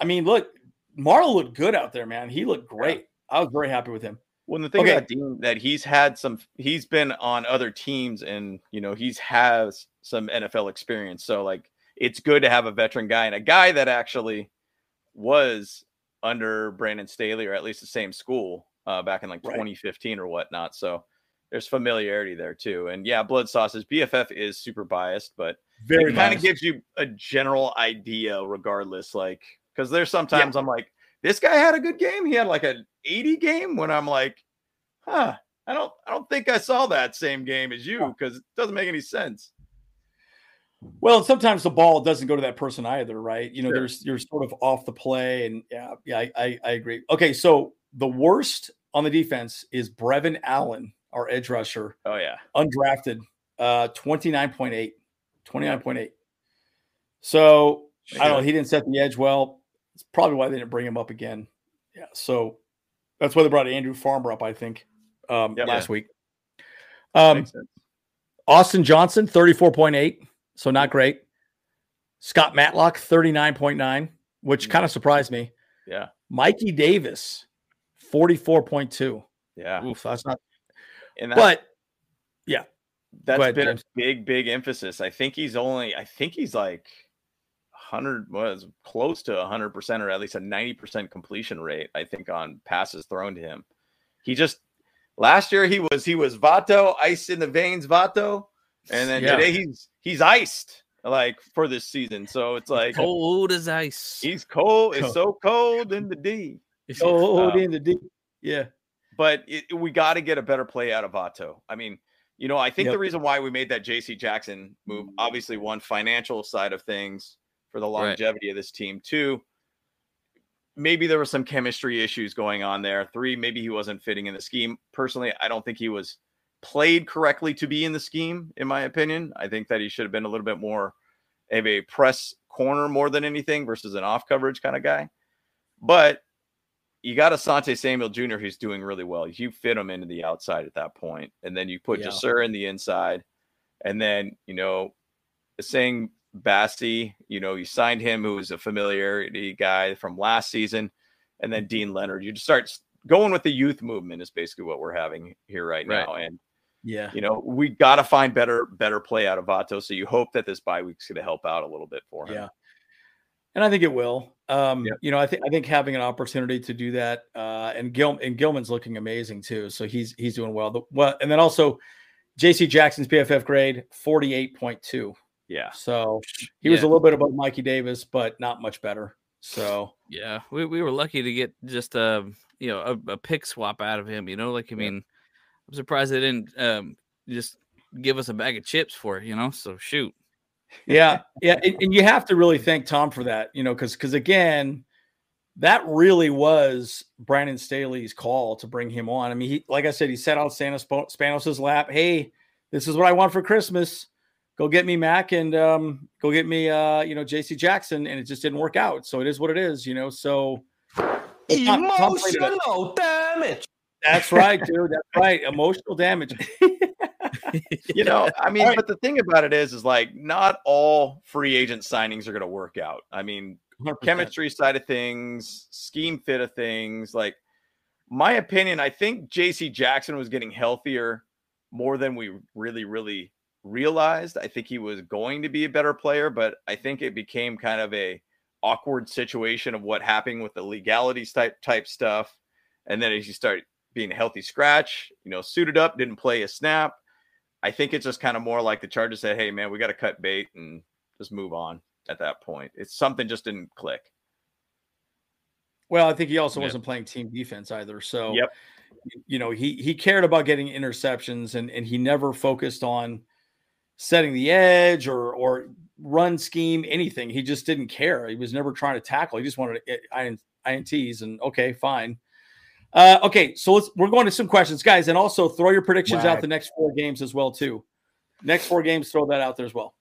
I mean, look, Marlowe looked good out there, man. He looked great. I was very happy with him. Well, the thing Okay. about Dean that he's had some, he's been on other teams, and you know he's has some NFL experience. So like, it's good to have a veteran guy and a guy that actually was under Brandon Staley or at least the same school uh, back in like Right. 2015 or whatnot. So there's familiarity there too. And yeah, Blood Sauces PFF is super biased, but Very it kind of gives you a general idea regardless like because there's sometimes i'm like this guy had a good game. He had like an 80 game when I'm like, huh, I don't I don't think I saw that same game as you because it doesn't make any sense. Well, sometimes the ball doesn't go to that person either, right? You know, Sure. there's you're sort of off the play, and yeah, yeah, I, I, I agree. Okay, so the worst on the defense is Brevin Allen, our edge rusher, Oh yeah. undrafted, uh, 29.8, 29.8. So I don't know, he didn't set the edge well. It's probably why they didn't bring him up again. Yeah, so that's why they brought Andrew Farmer up, I think, um, Yep. last week. Um, Austin Johnson, 34.8. So not great. Scott Matlock, 39.9, which Mm. kind of surprised me. Yeah. Mikey Davis, 44.2. Yeah. Oof, that's not, And that's, but yeah. that's ahead, been James. a big, big emphasis. I think he's only, I think he's like 100 was close to 100% or at least a 90% completion rate, I think, on passes thrown to him. He just, last year he was, he was Vato, ice in the veins, Vato. And then Yeah. today he's, he's iced like for this season. So it's like, Cold as ice. he's cold. It's so cold in the D. oh, Um, in the deep. Yeah. but it, we got to get a better play out of Vato. I mean, you know, I think Yep. the reason why we made that JC Jackson move, obviously, one financial side of things for the Right. longevity of this team. Two, maybe there were some chemistry issues going on there. Three, maybe he wasn't fitting in the scheme. Personally, I don't think he was played correctly to be in the scheme, in my opinion. I think that he should have been a little bit more of a press corner more than anything versus an off coverage kind of guy. But you got Asante Samuel Jr. who's doing really well. You fit him into the outside at that point, and then you put Yeah. Ja'Sir in the inside, and then you know, saying Bassi, you know, you signed him who was a familiarity guy from last season, and then Deane Leonard. You just start going with the youth movement is basically what we're having here right, Right. now, and Yeah. you know we got to find better better play out of Vato. So you hope that this bye week's going to help out a little bit for him. Yeah. And I think it will. Um, you know, I think I think having an opportunity to do that, uh, and Gil and Gilman's looking amazing too. So he's he's doing well. The, well, and then also JC Jackson's PFF grade, 48.2. Yeah. So he was a little bit above Mikey Davis, but not much better. So Yeah, we, we were lucky to get just a you know a, a pick swap out of him. You know, like I Yeah. mean, I'm surprised they didn't um, just give us a bag of chips for it. You know, so shoot. yeah, yeah, and, and you have to really thank Tom for that, you know, because because again, that really was Brandon Staley's call to bring him on. I mean, he like I said, he sat on Santa Sp- Spanos's lap. Hey, this is what I want for Christmas. Go get me Mack and um, go get me uh, you know, JC Jackson, and it just didn't work out. So it is what it is, you know. So but Tom- Tom played it up. Emotional damage. that's right, dude. That's right. Emotional damage. you know i mean All right. but the thing about it is is like not all free agent signings are going to work out i mean 100%. chemistry side of things scheme fit of things like my opinion i think jc jackson was getting healthier more than we really really realized i think he was going to be a better player but i think it became kind of a awkward situation of what happened with the legalities type type stuff and then as you start being a healthy scratch you know suited up didn't play a snap I think it's just kind of more like the Chargers said, "Hey, man, we got to cut bait and just move on." At that point, it's something just didn't click. Well, I think he also Yeah. wasn't playing team defense either. So Yep. you know, he he cared about getting interceptions and and he never focused on setting the edge or or run scheme anything. He just didn't care. He was never trying to tackle. He just wanted to, IN, ints and okay, fine. Uh, okay, so let's we're going to some questions, guys, and also throw your predictions out the next four games as well too. Next four games, throw that out there as well.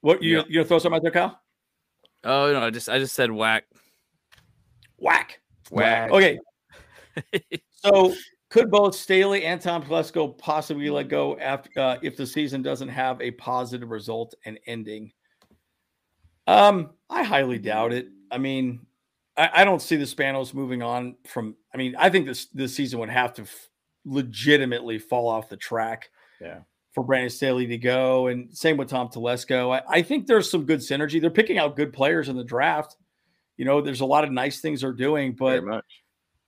What you Yeah. you gonna throw something out there, Kyle? Oh no, I just I just said whack. Whack. Whack. Okay. so could both Staley and Tom Telesco possibly let go after uh, if the season doesn't have a positive result and ending? Um, I highly doubt it. I mean, I, I don't see the Spanos moving on from. I mean, I think this this season would have to f- legitimately fall off the track. Yeah. For Brandon Staley to go, and same with Tom Telesco. I, I think there's some good synergy. They're picking out good players in the draft. You know, there's a lot of nice things they're doing, but.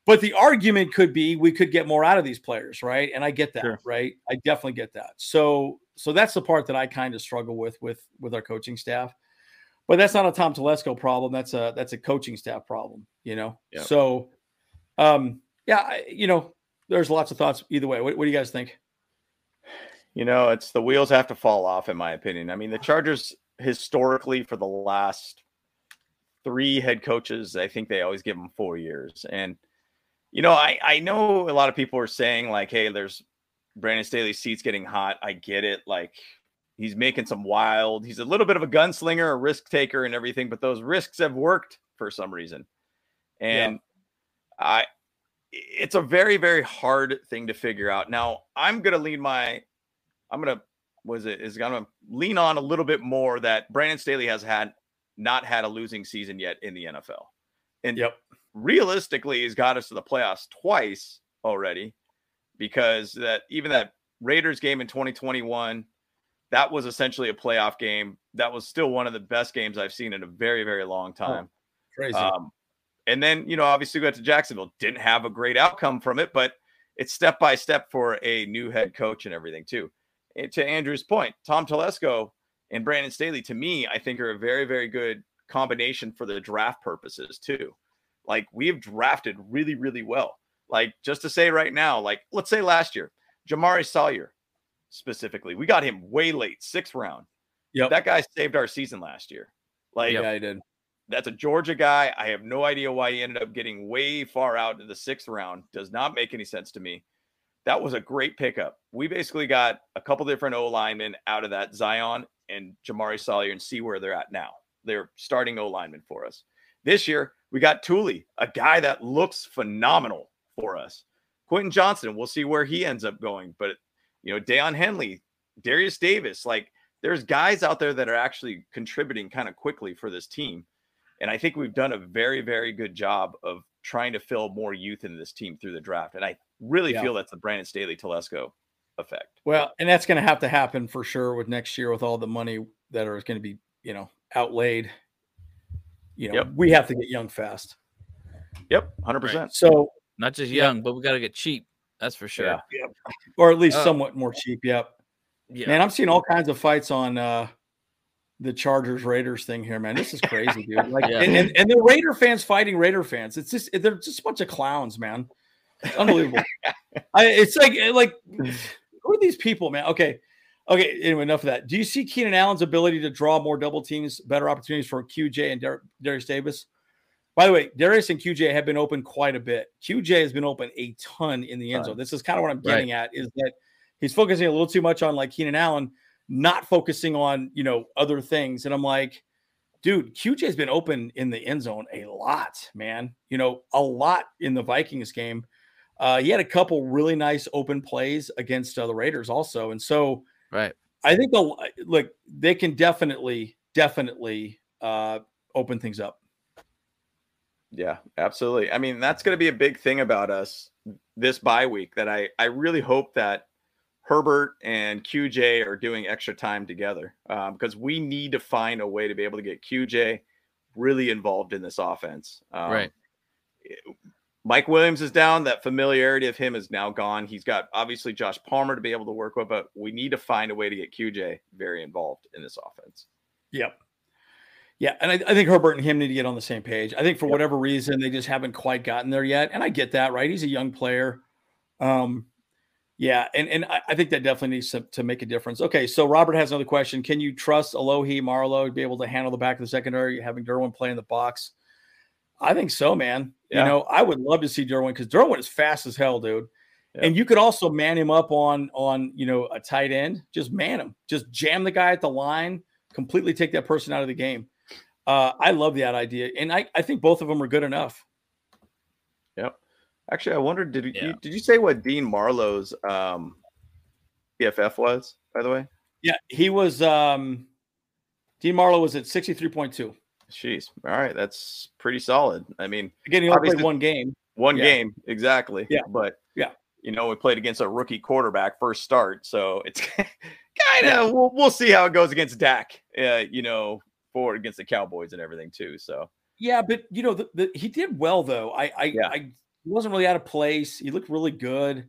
But the argument could be we could get more out of these players, right? And I get that, Sure. right? I definitely get that. So so that's the part that I kind of struggle with with with our coaching staff. but that's not a Tom Telesco problem. That's a that's a coaching staff problem. You know. Yep. So, um, yeah, I, you know, there's lots of thoughts either way. What, what do you guys think? You know, it's the wheels have to fall off, in my opinion. I mean, the Chargers historically for the last three head coaches, I think they always give them four years. And you know, I I know a lot of people are saying like, hey, there's Brandon Staley's seats getting hot. I get it. Like he's making some wild. He's a little bit of a gunslinger, a risk taker, and everything. But those risks have worked for some reason, and yeah. I. It's a very very hard thing to figure out. Now I'm gonna lean my, I'm gonna was it is gonna lean on a little bit more that Brandon Staley has had not had a losing season yet in the NFL, and yep, realistically he's got us to the playoffs twice already because that even that Raiders game in 2021 that was essentially a playoff game. That was still one of the best games I've seen in a very, very long time. Oh, crazy. Um, and then, you know, obviously we got to Jacksonville. Didn't have a great outcome from it, but it's step by step for a new head coach and everything, too. And to Andrew's point, Tom Telesco and Brandon Staley, to me, I think are a very, very good combination for the draft purposes, too. Like we have drafted really, really well. Like just to say right now, like let's say last year, Jamaree Salyer specifically. We got him way late, sixth round. Yeah, that guy saved our season last year. Like, yeah, I did. That's a Georgia guy. I have no idea why he ended up getting way far out in the sixth round. Does not make any sense to me. That was a great pickup. We basically got a couple different O linemen out of that Zion and Jamaree Salyer and see where they're at now. They're starting O linemen for us. This year, we got Tuli, a guy that looks phenomenal for us. Quentin Johnston, we'll see where he ends up going. But you know, Daiyan Henley, Derius Davis, like there's guys out there that are actually contributing kind of quickly for this team. And I think we've done a very, very good job of trying to fill more youth in this team through the draft. And I really yeah. feel that's the Brandon Staley Telesco effect. Well, and that's going to have to happen for sure with next year with all the money that are going to be, you know, outlaid. You know, yep. we have to get young fast. Yep, 100%. Right. So, not just young, but we got to get cheap. That's for sure. Yeah. Yep. Or at least uh, somewhat more cheap. Yep. Yeah. Man, I'm seeing all kinds of fights on uh the Chargers Raiders thing here, man. This is crazy, dude. Like, yeah. and, and, and, the Raider fans fighting Raider fans. It's just they're just a bunch of clowns, man. It's unbelievable. I, it's like like who are these people, man? Okay. Okay, anyway, enough of that. Do you see Keenan Allen's ability to draw more double teams, better opportunities for QJ and Dar- Derius Davis? By the way, Derius and QJ have been open quite a bit. QJ has been open a ton in the end zone. This is kind of what I'm getting right. at is that he's focusing a little too much on like Keenan Allen, not focusing on, you know, other things. And I'm like, dude, QJ has been open in the end zone a lot, man. You know, a lot in the Vikings game. Uh, he had a couple really nice open plays against uh, the Raiders also. And so, right. I think the look, they can definitely, definitely uh, open things up. Yeah, absolutely. I mean, that's going to be a big thing about us this bye week that I I really hope that Herbert and QJ are doing extra time together um, because we need to find a way to be able to get QJ really involved in this offense. Um, right. Mike Williams is down. That familiarity of him is now gone. He's got obviously Josh Palmer to be able to work with, but we need to find a way to get QJ very involved in this offense. Yep. Yeah, and I, I, think Herbert and him need to get on the same page. I think for yep. whatever reason they just haven't quite gotten there yet, and I get that. Right, he's a young player. Um, yeah, and and I, I think that definitely needs to, to, make a difference. Okay, so Robert has another question: Can you trust Alohi Marlowe to be able to handle the back of the secondary, having Derwin play in the box? I think so, man. Yeah. You know, I would love to see Derwin because Derwin is fast as hell, dude. Yeah. And you could also man him up on on you know a tight end. Just man him. Just jam the guy at the line. Completely take that person out of the game. Uh, I love that idea, and I, I think both of them are good enough. Yep. Actually, I wondered did yeah. you did you say what Dean Marlowe's um, PFF was? By the way. Yeah, he was. Um, Dean Marlowe was at sixty three point two. Jeez. All right, that's pretty solid. I mean, again, he only played one game. One yeah. game, exactly. Yeah, but yeah, you know, we played against a rookie quarterback first start, so it's kind of we'll, we'll see how it goes against Dak. Uh, you know, forward against the Cowboys and everything too. So yeah, but you know, the, the, he did well though. I I, yeah. I wasn't really out of place. He looked really good.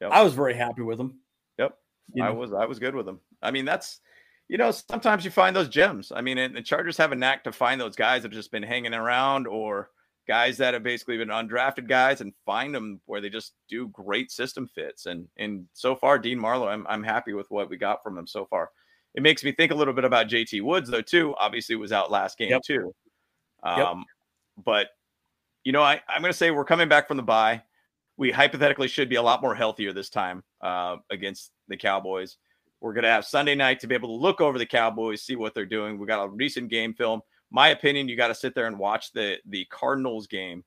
Yep. I was very happy with him. Yep, you know? I was I was good with him. I mean, that's you know, sometimes you find those gems. I mean, and the Chargers have a knack to find those guys that have just been hanging around or guys that have basically been undrafted guys and find them where they just do great system fits. And and so far, Dean Marlowe, I'm I'm happy with what we got from him so far. It makes me think a little bit about JT Woods though too. Obviously, was out last game yep. too. Um, yep. but you know, I, I'm going to say we're coming back from the bye. We hypothetically should be a lot more healthier this time uh, against the Cowboys. We're going to have Sunday night to be able to look over the Cowboys, see what they're doing. We got a recent game film. My opinion, you got to sit there and watch the the Cardinals game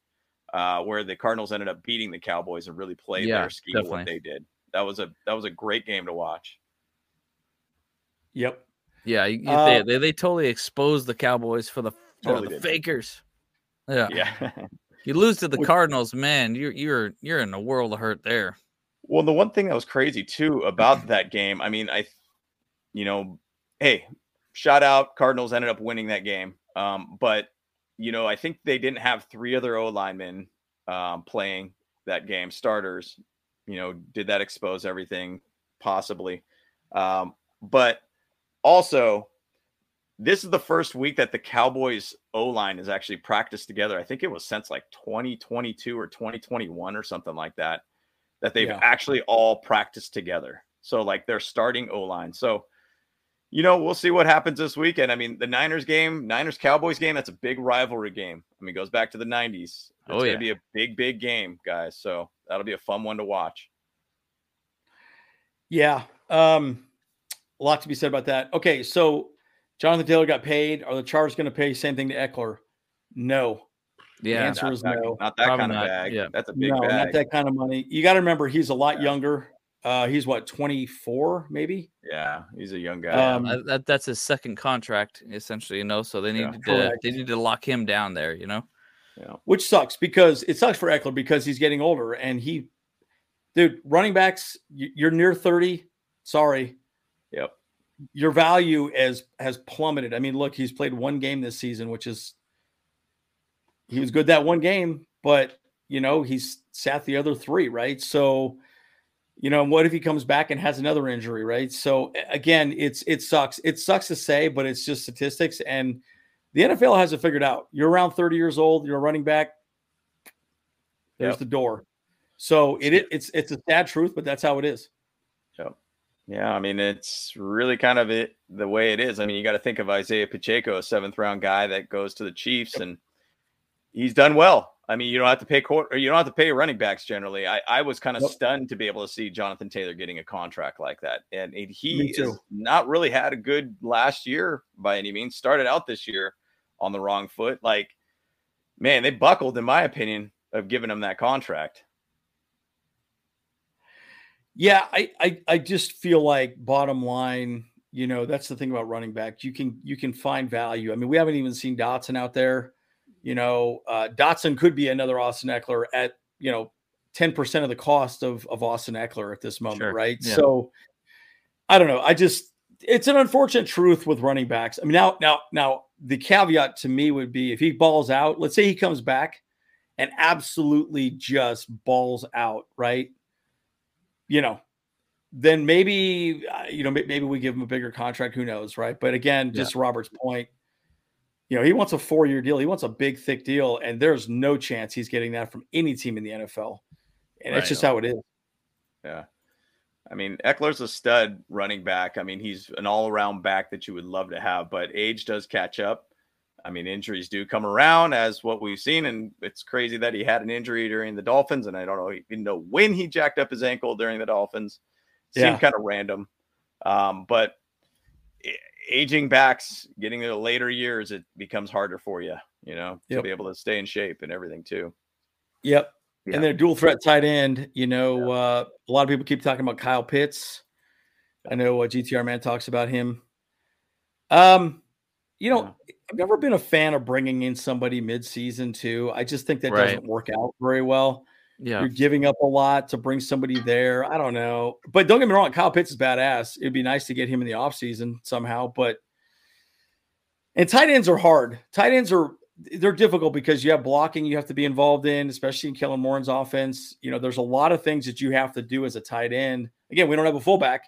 uh, where the Cardinals ended up beating the Cowboys and really played yeah, their scheme definitely. what they did. That was a that was a great game to watch. Yep. Yeah, uh, they, they, they totally exposed the Cowboys for the for totally the fakers. Yeah. Yeah. you lose to the Cardinals, man. You're you're you're in a world of hurt there. Well, the one thing that was crazy too about that game, I mean, I, you know, hey, shout out Cardinals ended up winning that game. Um, but you know, I think they didn't have three other O linemen um, playing that game, starters. You know, did that expose everything? Possibly. Um, but also, this is the first week that the Cowboys O line has actually practiced together. I think it was since like 2022 or 2021 or something like that, that they've yeah. actually all practiced together. So, like, they're starting O line. So, you know, we'll see what happens this weekend. I mean, the Niners game, Niners Cowboys game, that's a big rivalry game. I mean, it goes back to the 90s. It's oh, yeah. going to be a big, big game, guys. So, that'll be a fun one to watch. Yeah. Um, a lot to be said about that. Okay, so Jonathan Taylor got paid. Are the Chargers going to pay same thing to Ekeler? No. Yeah, the answer not is that, no. Not that Probably kind of not. bag. Yeah, that's a big no, bag. not that kind of money. You got to remember, he's a lot yeah. younger. Uh, he's what 24, maybe. Yeah, he's a young guy. Um, um, that, that's his second contract, essentially. You know, so they need yeah, to they need to lock him down there. You know, yeah. Which sucks because it sucks for Ekeler because he's getting older and he, dude, running backs, you're near 30. Sorry, Yep. Your value as has plummeted. I mean, look, he's played one game this season, which is he was good that one game, but you know, he's sat the other three, right? So, you know, what if he comes back and has another injury, right? So again, it's it sucks. It sucks to say, but it's just statistics. And the NFL has it figured out. You're around 30 years old, you're a running back. There's yep. the door. So it, it it's it's a sad truth, but that's how it is. Yep. Yeah, I mean it's really kind of it the way it is. I mean, you got to think of Isaiah Pacheco, a seventh round guy that goes to the Chiefs, and he's done well. I mean, you don't have to pay court, or you don't have to pay running backs generally. I, I was kind of yep. stunned to be able to see Jonathan Taylor getting a contract like that, and he has not really had a good last year by any means. Started out this year on the wrong foot. Like, man, they buckled, in my opinion, of giving him that contract. Yeah, I, I I just feel like bottom line, you know, that's the thing about running back. You can you can find value. I mean, we haven't even seen Dotson out there. You know, uh, Dotson could be another Austin Ekeler at you know ten percent of the cost of of Austin Ekeler at this moment, sure. right? Yeah. So I don't know. I just it's an unfortunate truth with running backs. I mean, now now now the caveat to me would be if he balls out. Let's say he comes back and absolutely just balls out, right? you know, then maybe uh, you know maybe we give him a bigger contract. Who knows, right? But again, just yeah. Robert's point, you know, he wants a four-year deal. He wants a big, thick deal, and there's no chance he's getting that from any team in the NFL. And right. that's just how it is. Yeah. I mean, Ekeler's a stud running back. I mean, he's an all-around back that you would love to have, but age does catch up. I mean, injuries do come around as what we've seen, and it's crazy that he had an injury during the Dolphins, and I don't know even know when he jacked up his ankle during the Dolphins. Seemed yeah. kind of random, um, but aging backs, getting into later years, it becomes harder for you, you know, yep. to be able to stay in shape and everything too. Yep. Yeah. And their dual threat tight end, you know, yeah. uh, a lot of people keep talking about Kyle Pitts. I know what uh, GTR man talks about him. Um, you know, I've never been a fan of bringing in somebody mid-season too. I just think that right. doesn't work out very well. Yeah. You're giving up a lot to bring somebody there. I don't know. But don't get me wrong, Kyle Pitts is badass. It'd be nice to get him in the offseason somehow. But and tight ends are hard. Tight ends are they're difficult because you have blocking you have to be involved in, especially in Kellen Moore's offense. You know, there's a lot of things that you have to do as a tight end. Again, we don't have a fullback.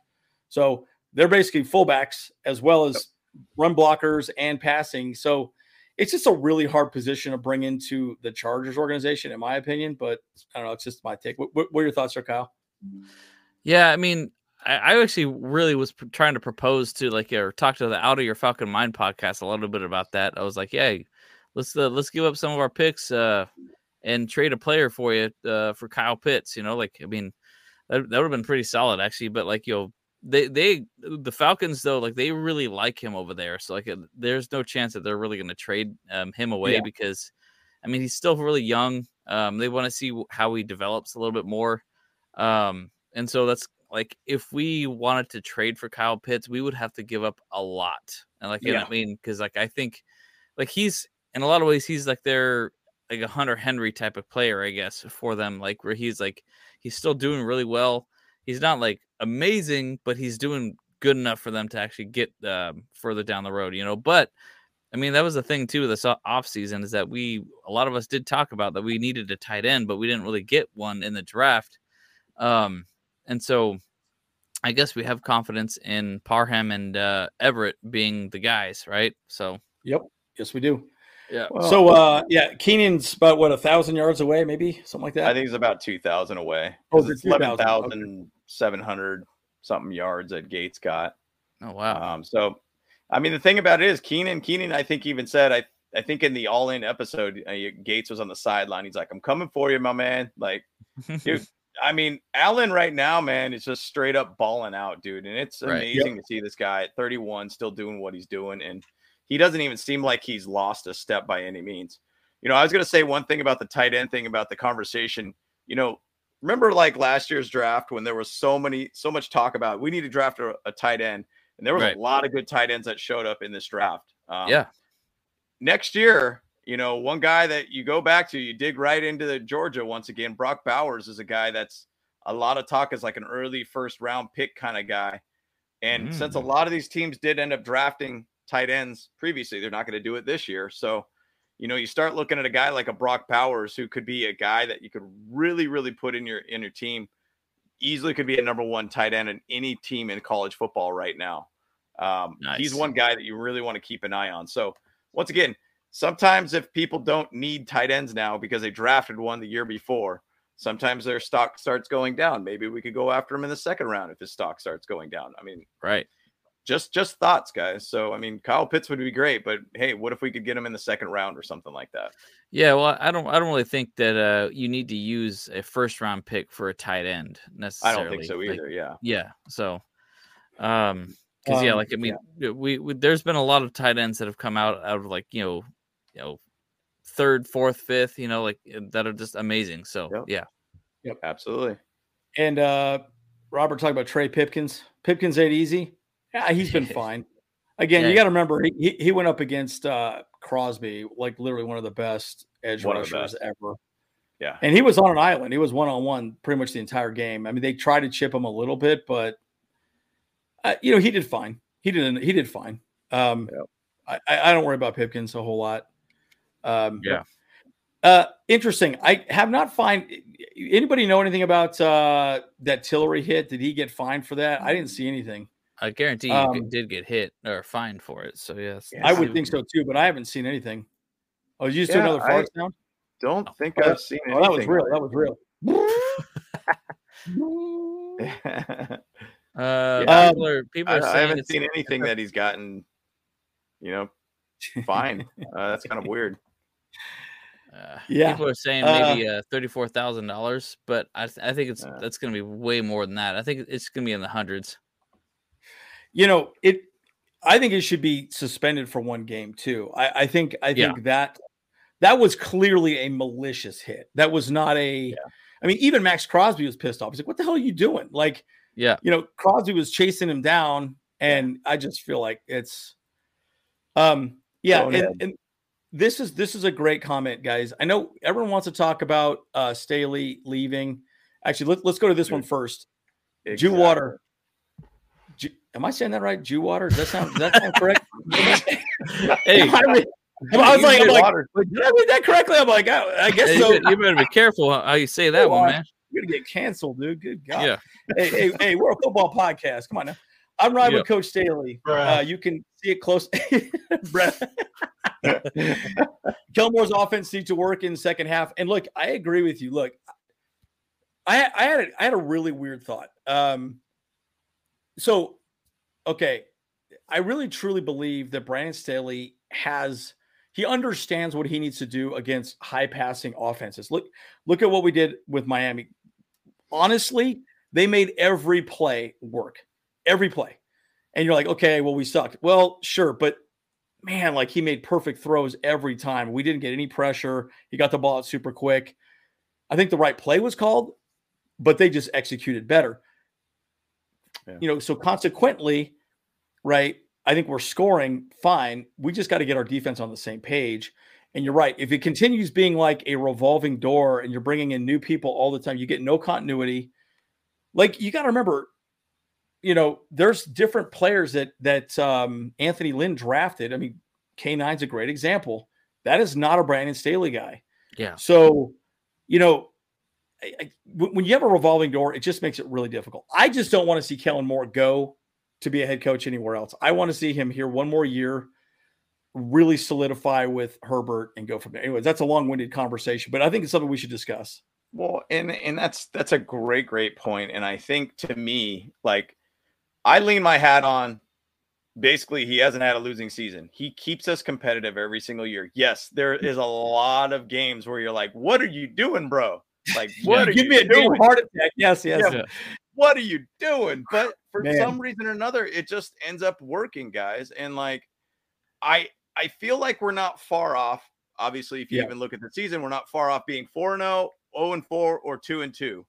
So they're basically fullbacks as well as run blockers and passing. So it's just a really hard position to bring into the Chargers organization, in my opinion. But I don't know. It's just my take. What, what, are your thoughts, are Kyle? Yeah, I mean, I, I actually really was pr- trying to propose to like or talk to the Out of Your Falcon Mind podcast a little bit about that. I was like, yeah, let's uh, let's give up some of our picks uh, and trade a player for you uh, for Kyle Pitts. You know, like I mean, that, that would have been pretty solid actually. But like you know, they they the Falcons though, like they really like him over there. So like, uh, there's no chance that they're really going to trade um, him away yeah. because, I mean, he's still really young. Um, they want to see how he develops a little bit more. Um, and so that's like if we wanted to trade for Kyle Pitts, we would have to give up a lot. And like, yeah. I mean, because like I think, like he's in a lot of ways he's like their like a Hunter Henry type of player, I guess, for them. Like where he's like he's still doing really well. He's not like amazing, but he's doing good enough for them to actually get um, further down the road, you know. But I mean, that was the thing too. This off season is that we a lot of us did talk about that we needed a tight end, but we didn't really get one in the draft. Um, and so I guess we have confidence in Parham and uh, Everett being the guys, right? So, yep, yes, we do. Yeah. Well, so, uh, yeah, Keenan's about what a thousand yards away, maybe something like that. I think he's about two thousand away. Oh, it's eleven thousand seven hundred something yards that Gates got. Oh wow. Um, so, I mean, the thing about it is Keenan. Keenan, I think even said, I I think in the All In episode, uh, Gates was on the sideline. He's like, "I'm coming for you, my man." Like, dude, I mean, Allen right now, man, is just straight up balling out, dude. And it's right. amazing yep. to see this guy at 31 still doing what he's doing. And he doesn't even seem like he's lost a step by any means. You know, I was going to say one thing about the tight end thing about the conversation. You know, remember like last year's draft when there was so many, so much talk about we need to draft a, a tight end. And there was right. a lot of good tight ends that showed up in this draft. Um, yeah. Next year, you know, one guy that you go back to, you dig right into the Georgia once again. Brock Bowers is a guy that's a lot of talk as like an early first round pick kind of guy. And mm. since a mm. lot of these teams did end up drafting tight ends previously, they're not going to do it this year. So, you know, you start looking at a guy like a Brock Bowers who could be a guy that you could really, really put in your in your team. Easily could be a number one tight end in any team in college football right now. Um, nice. He's one guy that you really want to keep an eye on. So, once again, sometimes if people don't need tight ends now because they drafted one the year before, sometimes their stock starts going down. Maybe we could go after him in the second round if his stock starts going down. I mean, right. Just just thoughts, guys. So I mean, Kyle Pitts would be great, but hey, what if we could get him in the second round or something like that? Yeah, well, I don't I don't really think that uh you need to use a first round pick for a tight end necessarily. I don't think so either, like, yeah. Yeah. So um because um, yeah, like I mean, yeah. we, we, there's been a lot of tight ends that have come out out of like you know you know, third, fourth, fifth, you know, like that are just amazing. So yep. yeah. Yep. Absolutely. And uh Robert talked about Trey Pipkins. Pipkins ain't easy. Yeah, he's been fine. Again, yeah. you got to remember he, he went up against uh Crosby, like literally one of the best edge one rushers ever. Yeah. And he was on an island. He was one on one pretty much the entire game. I mean, they tried to chip him a little bit, but uh, you know, he did fine. He didn't. he did fine. Um yep. I, I don't worry about Pipkins a whole lot. Um, yeah. Uh, interesting. I have not find anybody know anything about uh, that Tillery hit. Did he get fined for that? I didn't see anything. I guarantee you um, did get hit or fined for it. So yes, I would think so too, but I haven't seen anything. Oh, you just yeah, do another fart sound? Don't oh, think oh, I've seen oh, anything. that was real. That was real. uh, yeah. people are, people are I, I haven't seen anything that he's gotten, you know, fine. Uh, that's kind of weird. Uh, yeah, people are saying maybe uh, uh thirty-four thousand dollars, but I, th- I think it's uh, that's going to be way more than that. I think it's going to be in the hundreds. You know, it. I think it should be suspended for one game too. I, I think I think yeah. that that was clearly a malicious hit. That was not a. Yeah. I mean, even Maxx Crosby was pissed off. He's like, "What the hell are you doing?" Like, yeah, you know, Crosby was chasing him down, and I just feel like it's, um, yeah, and, and, this is this is a great comment, guys. I know everyone wants to talk about uh Staley leaving. Actually, let, let's go to this one first. Exactly. Jew water. Jew, am I saying that right? Jew water. Does that sound does that sound correct? hey, I, mean, I was like, I'm like, did I read that correctly? I'm like, I, I guess hey, so. You better be careful how you say that one, man. You're gonna get canceled, dude. Good God. Yeah. hey, hey, hey, we're a football podcast. Come on now. I'm riding with Coach Staley. Uh, you can see it close. Brett. Kellen Moore's offense needs to work in the second half. And look, I agree with you. Look, I, I had a, I had a really weird thought. Um, so, okay, I really truly believe that Brandon Staley has he understands what he needs to do against high passing offenses. Look, look at what we did with Miami. Honestly, they made every play work, every play. And you're like, okay, well, we sucked. Well, sure, but man, like he made perfect throws every time. We didn't get any pressure. He got the ball out super quick. I think the right play was called, but they just executed better. Yeah. You know, so consequently, right? I think we're scoring fine. We just got to get our defense on the same page. And you're right. If it continues being like a revolving door and you're bringing in new people all the time, you get no continuity. Like you got to remember, you know, there's different players that that um, Anthony Lynn drafted. I mean, K9's a great example. That is not a Brandon Staley guy. Yeah. So, you know, I, when you have a revolving door, it just makes it really difficult. I just don't want to see Kellen Moore go to be a head coach anywhere else. I want to see him here one more year, really solidify with Herbert and go from there. Anyways, that's a long-winded conversation, but I think it's something we should discuss. Well, and and that's that's a great great point and I think to me like I lean my hat on basically he hasn't had a losing season. He keeps us competitive every single year. Yes, there is a lot of games where you're like, "What are you doing, bro?" Like, what yeah, give me a doing? heart attack. Yes, yes. Yeah. What are you doing? But for Man. some reason or another, it just ends up working, guys. And like, I I feel like we're not far off. Obviously, if you yeah. even look at the season, we're not far off being 4 0, 0 and 4, or 2 and 2.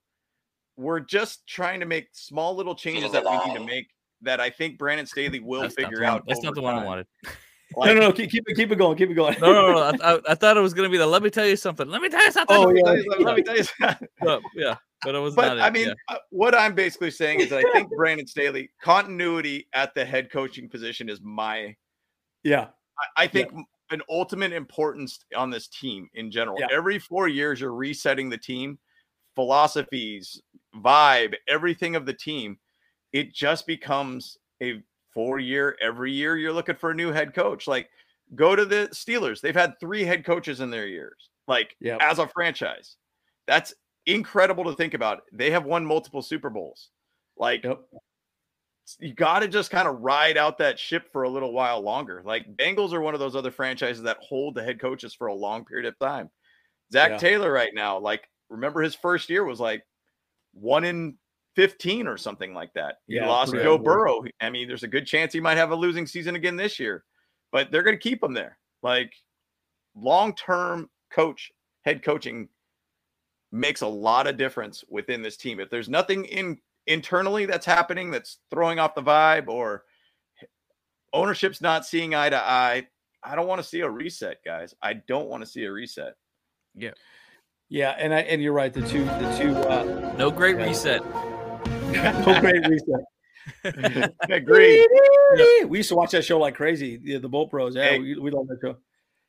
We're just trying to make small little changes that we need to make that I think Brandon Staley will that's figure out. That's not the one I wanted. Like, no, no, no, keep, keep it, keep it going, keep it going. no, no, no. I, I, I, thought it was going to be the. Let me tell you something. Let me tell you something. Oh yeah, let me tell you something. but, yeah, but it was. But I mean, yeah. Uh, what I'm basically saying is that I think Brandon Staley continuity at the head coaching position is my. Yeah, I, I think yeah. an ultimate importance on this team in general. Yeah. Every four years, you're resetting the team, philosophies, vibe, everything of the team. It just becomes a four year, every year you're looking for a new head coach. Like go to the Steelers. They've had three head coaches in their years, like yep. as a franchise. That's incredible to think about. They have won multiple Super Bowls. Like yep. you got to just kind of ride out that ship for a little while longer. Like Bengals are one of those other franchises that hold the head coaches for a long period of time. Zac yeah. Taylor right now, like remember his first year was like one in 15 or something like that. He yeah, lost Joe Burrow. I mean, there's a good chance he might have a losing season again this year, but they're going to keep him there. Like long term coach, head coaching makes a lot of difference within this team. If there's nothing in internally that's happening that's throwing off the vibe or ownership's not seeing eye to eye, I don't want to see a reset, guys. I don't want to see a reset. Yeah. Yeah, and I and you're right. The two, the two. Uh, no great yeah. reset. no great reset. Agreed. Yeah. We used to watch that show like crazy. The, the Bolt Bros. Yeah, hey, we, we love that show.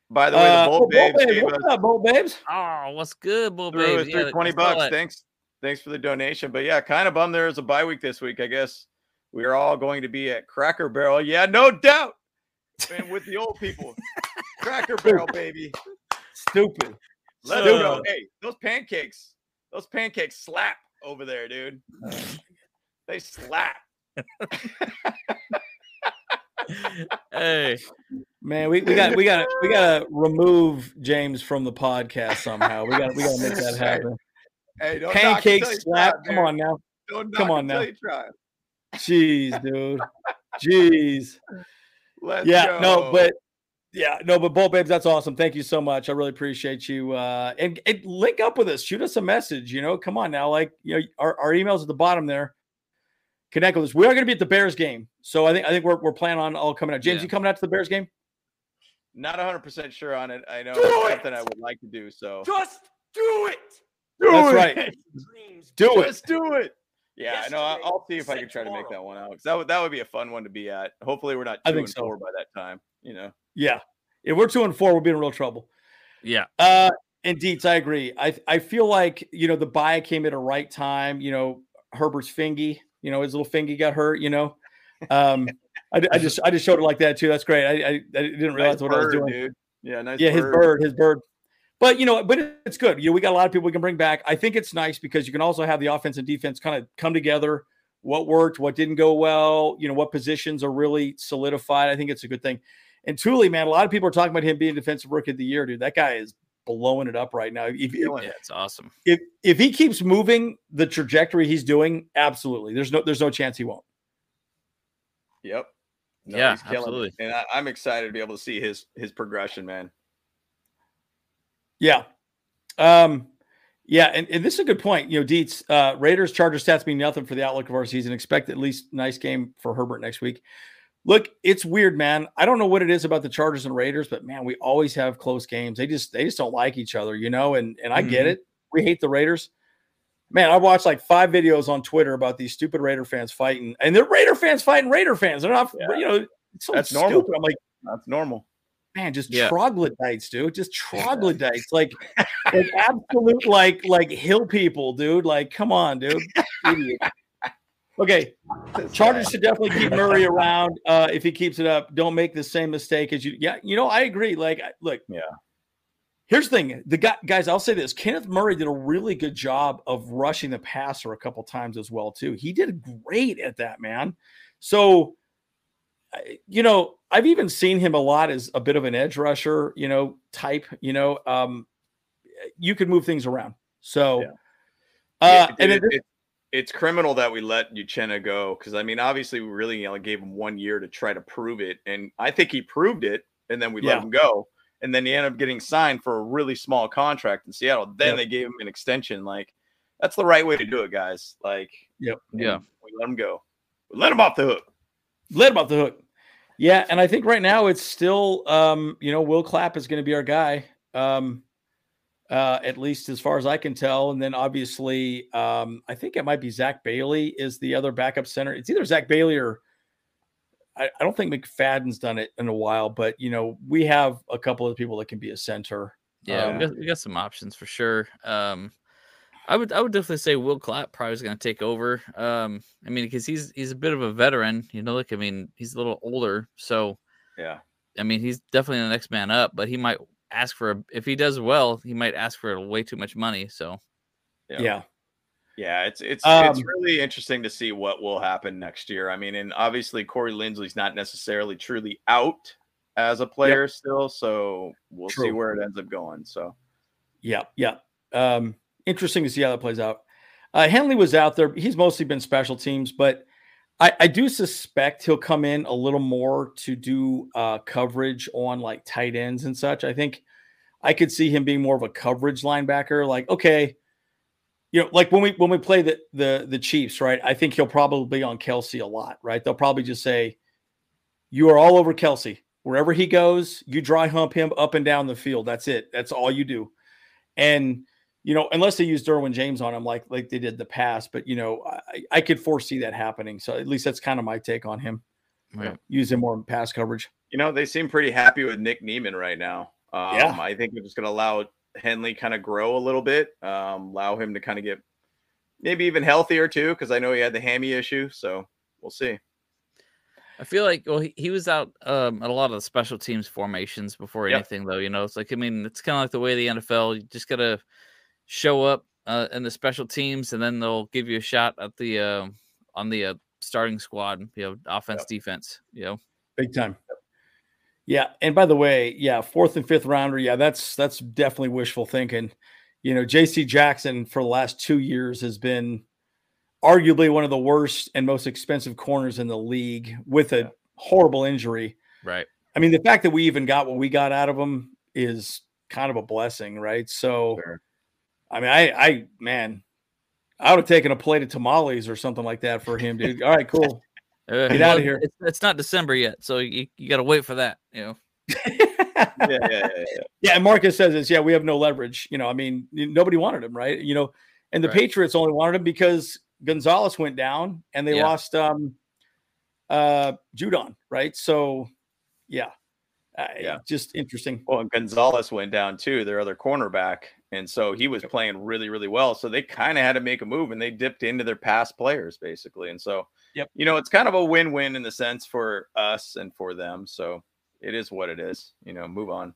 By the way, the uh, Bolt, uh, Babes, Babes what's up, Bolt Babes? Oh, what's good, Bolt Babes? Yeah, Twenty bucks. Thanks, thanks for the donation. But yeah, kind of bummed there is a bye week this week. I guess we are all going to be at Cracker Barrel. Yeah, no doubt. And with the old people, Cracker Barrel, baby. Stupid. Let's so, go. Hey, those pancakes, those pancakes slap over there, dude. They slap. hey, man, we, we got we got we got to remove James from the podcast somehow. We got we got to make that happen. Hey, don't pancake slap. Try, Come on now. Don't Come on now. Try. Jeez, dude. Jeez. Let's yeah, go. no, but yeah, no, but Bolt Babes, that's awesome. Thank you so much. I really appreciate you. Uh, and, and link up with us. Shoot us a message. You know, come on now. Like, you know, our, our emails at the bottom there. Connect with us. We are going to be at the Bears game, so I think I think we're we're planning on all coming out. James, yeah. you coming out to the Bears game? Not 100 percent sure on it. I know do it's it! something I would like to do. So just do it. Do that's it. right. Do it. Just do it. Yeah, Yesterday, I know. I'll see if I can try tomorrow. to make that one out. That would that would be a fun one to be at. Hopefully, we're not two I think and so. four by that time. You know. Yeah. If we're two and four, we'll be in real trouble. Yeah. Uh, indeed, I agree. I I feel like you know the buy came at a right time. You know, Herbert's fingy. You know, his little fingy got hurt. You know, Um, I, I, just I just showed it like that too. That's great. I, I, I didn't realize nice what bird, I was doing. Dude. Yeah, nice. Yeah, bird. his bird, his bird. But you know, but it's good. You know, we got a lot of people we can bring back. I think it's nice because you can also have the offense and defense kind of come together. What worked, what didn't go well. You know, what positions are really solidified. I think it's a good thing. And Tuli, man, a lot of people are talking about him being defensive rookie of the year, dude. That guy is blowing it up right now. If, yeah, it's awesome. If if he keeps moving the trajectory he's doing, absolutely. There's no there's no chance he won't. Yep. No, yeah, absolutely. It. And I, I'm excited to be able to see his his progression, man. Yeah. Um, yeah, and, and this is a good point. You know, Dietz, uh, Raiders Chargers stats mean nothing for the outlook of our season. Expect at least nice game for Herbert next week. Look, it's weird, man. I don't know what it is about the Chargers and Raiders, but man, we always have close games. They just they just don't like each other, you know. And and I mm-hmm. get it. We hate the Raiders. Man, I watched like five videos on Twitter about these stupid Raider fans fighting, and they're Raider fans fighting Raider fans. They're not, yeah. you know, so that's stupid. normal. I'm like, that's normal man, just yeah. troglodytes, dude. Just troglodytes, like, like absolute, like, like hill people, dude. Like, come on, dude. okay, Chargers should definitely keep Murray around. Uh, if he keeps it up, don't make the same mistake as you. Yeah, you know, I agree. Like, look, yeah. Here's the thing, the guy, guys. I'll say this: Kenneth Murray did a really good job of rushing the passer a couple times as well, too. He did great at that, man. So you know, I've even seen him a lot as a bit of an edge rusher, you know, type, you know, um, you could move things around. So, yeah. uh, and it, it, it's criminal that we let Uchenna go because I mean, obviously, we really you know, gave him one year to try to prove it, and I think he proved it, and then we yeah. let him go, and then he ended up getting signed for a really small contract in Seattle. Then yep. they gave him an extension. Like, that's the right way to do it, guys. Like, yep, yeah, we let him go, we let him off the hook. Let him off the hook. Yeah, and I think right now it's still, um, you know, Will Clapp is going to be our guy, um, uh, at least as far as I can tell. And then obviously, um, I think it might be Zach Bailey is the other backup center. It's either Zach Bailey or I, I don't think McFadden's done it in a while, but you know, we have a couple of people that can be a center. Yeah, um, we, got, we, got, some options for sure. Um, I would I would definitely say Will Clapp probably is going to take over. Um, I mean, because he's he's a bit of a veteran, you know. Look, I mean, he's a little older, so yeah. I mean, he's definitely the next man up, but he might ask for a, if he does well, he might ask for way too much money. So yeah. yeah. Yeah, it's it's um, it's really interesting to see what will happen next year. I mean, and obviously Corey Linsley's not necessarily truly out as a player yep. still, so we'll True. see where it ends up going. So, yeah, yeah. Um, interesting to see how that plays out. Uh, Henley was out there. He's mostly been special teams, but I, I do suspect he'll come in a little more to do uh, coverage on like tight ends and such. I think I could see him being more of a coverage linebacker. Like, okay, you know, like when we when we play the the the Chiefs, right? I think he'll probably be on Kelce a lot, right? They'll probably just say, "You are all over Kelce Wherever he goes, you dry hump him up and down the field. That's it. That's all you do." And you know, unless they use Derwin James on him like like they did the past, but you know, I, I could foresee that happening. So at least that's kind of my take on him. Right. Use him more in pass coverage. You know, they seem pretty happy with Nick Niemann right now. Um, yeah. I think they're just going to allow Henley kind of grow a little bit, um, allow him to kind of get maybe even healthier too, because I know he had the hammy issue. So we'll see. I feel like well he, he was out um, at a lot of the special teams formations before yep. anything though. You know, it's like I mean it's kind of like the way the NFL. You just gotta show up uh, in the special teams, and then they'll give you a shot at the uh, on the uh, starting squad. You know, offense, yep. defense. You know, big time. Yeah, and by the way, yeah, fourth and fifth rounder. Yeah, that's that's definitely wishful thinking. You know, J.C. Jackson for the last two years has been arguably one of the worst and most expensive corners in the league with a yeah. horrible injury. Right. I mean, the fact that we even got what we got out of him is kind of a blessing, right? So, sure. I mean, I, I, man, I would have taken a plate of tamales or something like that for him, dude. All right, cool. Uh, Get out of here. It's, it's, not December yet, so you, you got to wait for that, you know. yeah, yeah, yeah, yeah. Yeah, and Marcus says this. Yeah, we have no leverage. You know, I mean, nobody wanted him, right? You know, and the right. Patriots only wanted him because Gonzalez went down and they yeah. lost um uh Judon, right? So, yeah, uh, yeah, just interesting. Well, Gonzalez went down too, their other cornerback. And so he was playing really, really well. So they kind of had to make a move and they dipped into their past players basically. And so, yep. you know, it's kind of a win win in the sense for us and for them. So it is what it is, you know, move on.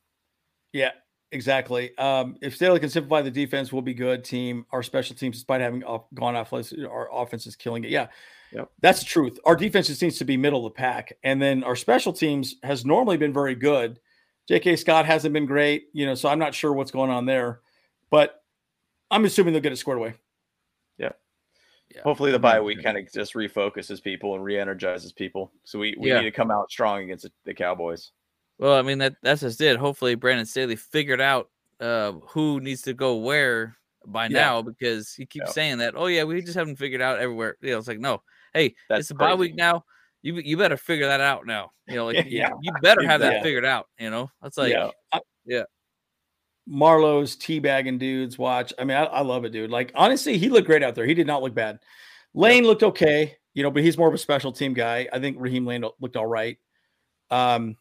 Yeah, exactly. Um, if Staley can simplify the defense, we'll be good team. Our special teams, despite having off, gone off, our offense is killing it. Yeah. Yep. That's the truth. Our defense just needs to be middle of the pack. And then our special teams has normally been very good. J.K. Scott hasn't been great, you know, so I'm not sure what's going on there, but I'm assuming they'll get it squared away. Yeah. yeah. Hopefully the bye week kind of just refocuses people and re-energizes people. So we, we yeah. need to come out strong against the Cowboys. Well, I mean that that's just it. Hopefully Brandon Staley figured out uh, who needs to go where by yeah. now because he keeps saying that. Oh yeah, we just haven't figured out everywhere. You know, it's like no, hey, that's it's a bye week now you you better figure that out now. You know, like yeah. you, you better have that yeah. figured out. You know, that's like yeah. yeah. Marlowe's teabagging dudes. Watch. I mean, I, I, love it, dude. Like honestly, he looked great out there. He did not look bad. Layne looked okay, you know, but he's more of a special team guy. I think Raheem Layne looked all right. Um.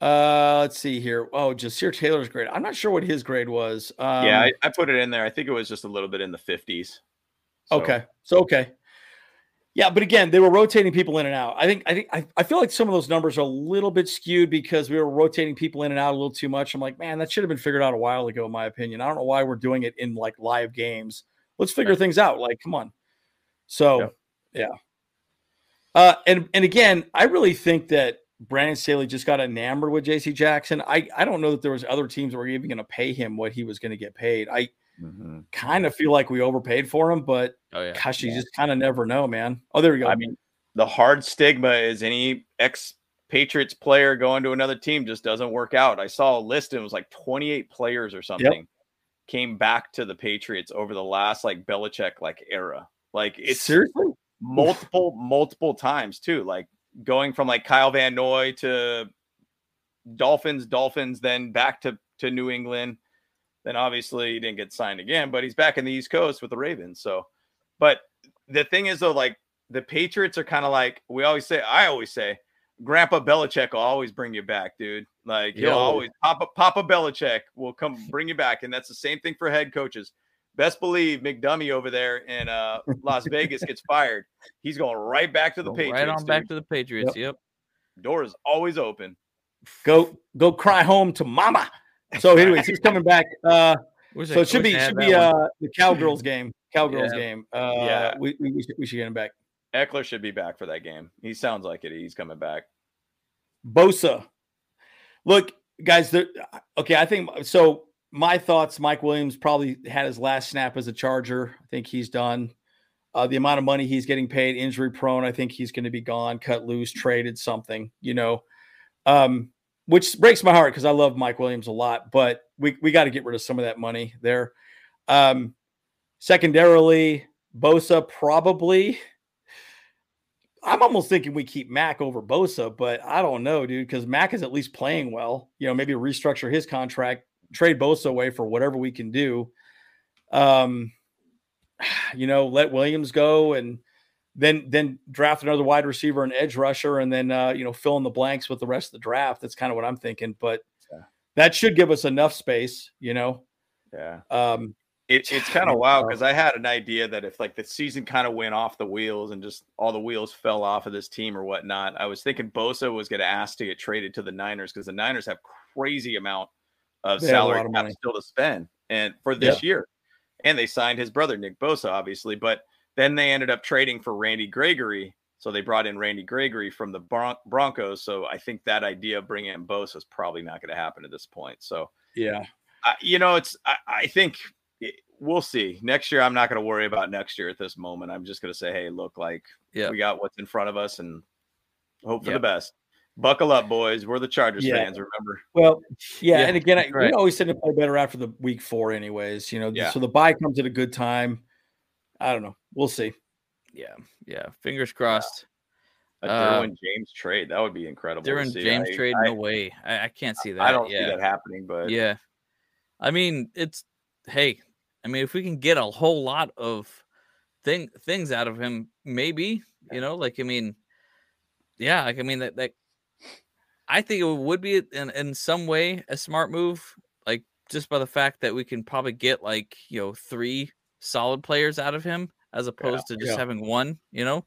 Uh, let's see here. Oh, Ja'Sir Taylor's grade. I'm not sure what his grade was. Um, yeah, I, I, put it in there. I think it was just a little bit in the 50s. So. Okay, so okay. Yeah, but again, they were rotating people in and out. I think I think I, I feel like some of those numbers are a little bit skewed because we were rotating people in and out a little too much. I'm like, man, that should have been figured out a while ago, in my opinion. I don't know why we're doing it in like live games. Let's figure right. things out. Like, come on. So, yeah. yeah. Uh, and and again, I really think that Brandon Staley just got enamored with J.C. Jackson. I I don't know that there was other teams that were even going to pay him what he was going to get paid. I Mm-hmm. Kind of feel like we overpaid for him, but oh, yeah. gosh, you yeah. just kind of never know, man. Oh, there we go. I mean, the hard stigma is any ex Patriots player going to another team just doesn't work out. I saw a list and it was like 28 players or something yep. came back to the Patriots over the last like Belichick like era. Like it's seriously multiple, multiple times too. Like going from like Kyle Van Noy to Dolphins, Dolphins, then back to to New England then obviously he didn't get signed again, but he's back in the East Coast with the Ravens. So, but the thing is though, like the Patriots are kind of like we always say, I always say, Grandpa Belichick will always bring you back, dude. Like he'll always Papa Papa Belichick will come bring you back, and that's the same thing for head coaches. Best believe McDummy over there in uh, Las Vegas gets fired. He's going right back to the Patriots. Right on dude. back to the Patriots. Yep. yep. Door is always open. Go go cry home to mama. So, anyways, he's coming back. Uh, so it should be should be uh the Cowgirls game. Cowgirls yeah. game. Uh, yeah, we, we, we, should, we should get him back. Ekeler should be back for that game. He sounds like it. He's coming back. Bosa. Look, guys. Okay, I think so. My thoughts. Mike Williams probably had his last snap as a Charger. I think he's done. Uh, the amount of money he's getting paid, injury prone. I think he's going to be gone, cut loose, traded, something. You know. Um, which breaks my heart because I love Mike Williams a lot, but we, we got to get rid of some of that money there. Um, secondarily, Bosa probably. I'm almost thinking we keep Mack over Bosa, but I don't know, dude, because Mack is at least playing well. You know, maybe restructure his contract, trade Bosa away for whatever we can do. Um, you know, let Williams go and then then draft another wide receiver and edge rusher, and then uh, you know fill in the blanks with the rest of the draft. That's kind of what I'm thinking. But yeah. that should give us enough space, you know. Yeah. Um, it, it's kind of wild because I had an idea that if like the season kind of went off the wheels and just all the wheels fell off of this team or whatnot, I was thinking Bosa was going to ask to get traded to the Niners because the Niners have crazy amount of they salary of still to spend and for this yeah. year, and they signed his brother Nick Bosa, obviously, but then they ended up trading for Randy Gregory. So they brought in Randy Gregory from the Bron- Broncos. So I think that idea of bringing in Bosa is probably not going to happen at this point. So yeah, I, you know, it's I, I think it, we'll see next year. I'm not going to worry about next year at this moment. I'm just going to say, hey, look, like yeah. we got what's in front of us and hope for the best. Buckle up, boys. We're the Chargers yeah. fans. Remember? Well, yeah. yeah. And again, I, right. we always tend to play better after the week four, anyways. You know, yeah. so the bye comes at a good time. I don't know. We'll see. Yeah, yeah. Fingers crossed. A Derwin uh, James trade that would be incredible. Derwin James I, trade, I, no way. I, I, can't see that. I don't yeah. see that happening, but yeah. I mean, it's hey. I mean, if we can get a whole lot of thing things out of him, maybe you know, like I mean, yeah, like I mean that that I think it would be in in some way a smart move. Like just by the fact that we can probably get like you know three solid players out of him as opposed yeah, to just yeah. having one. You know,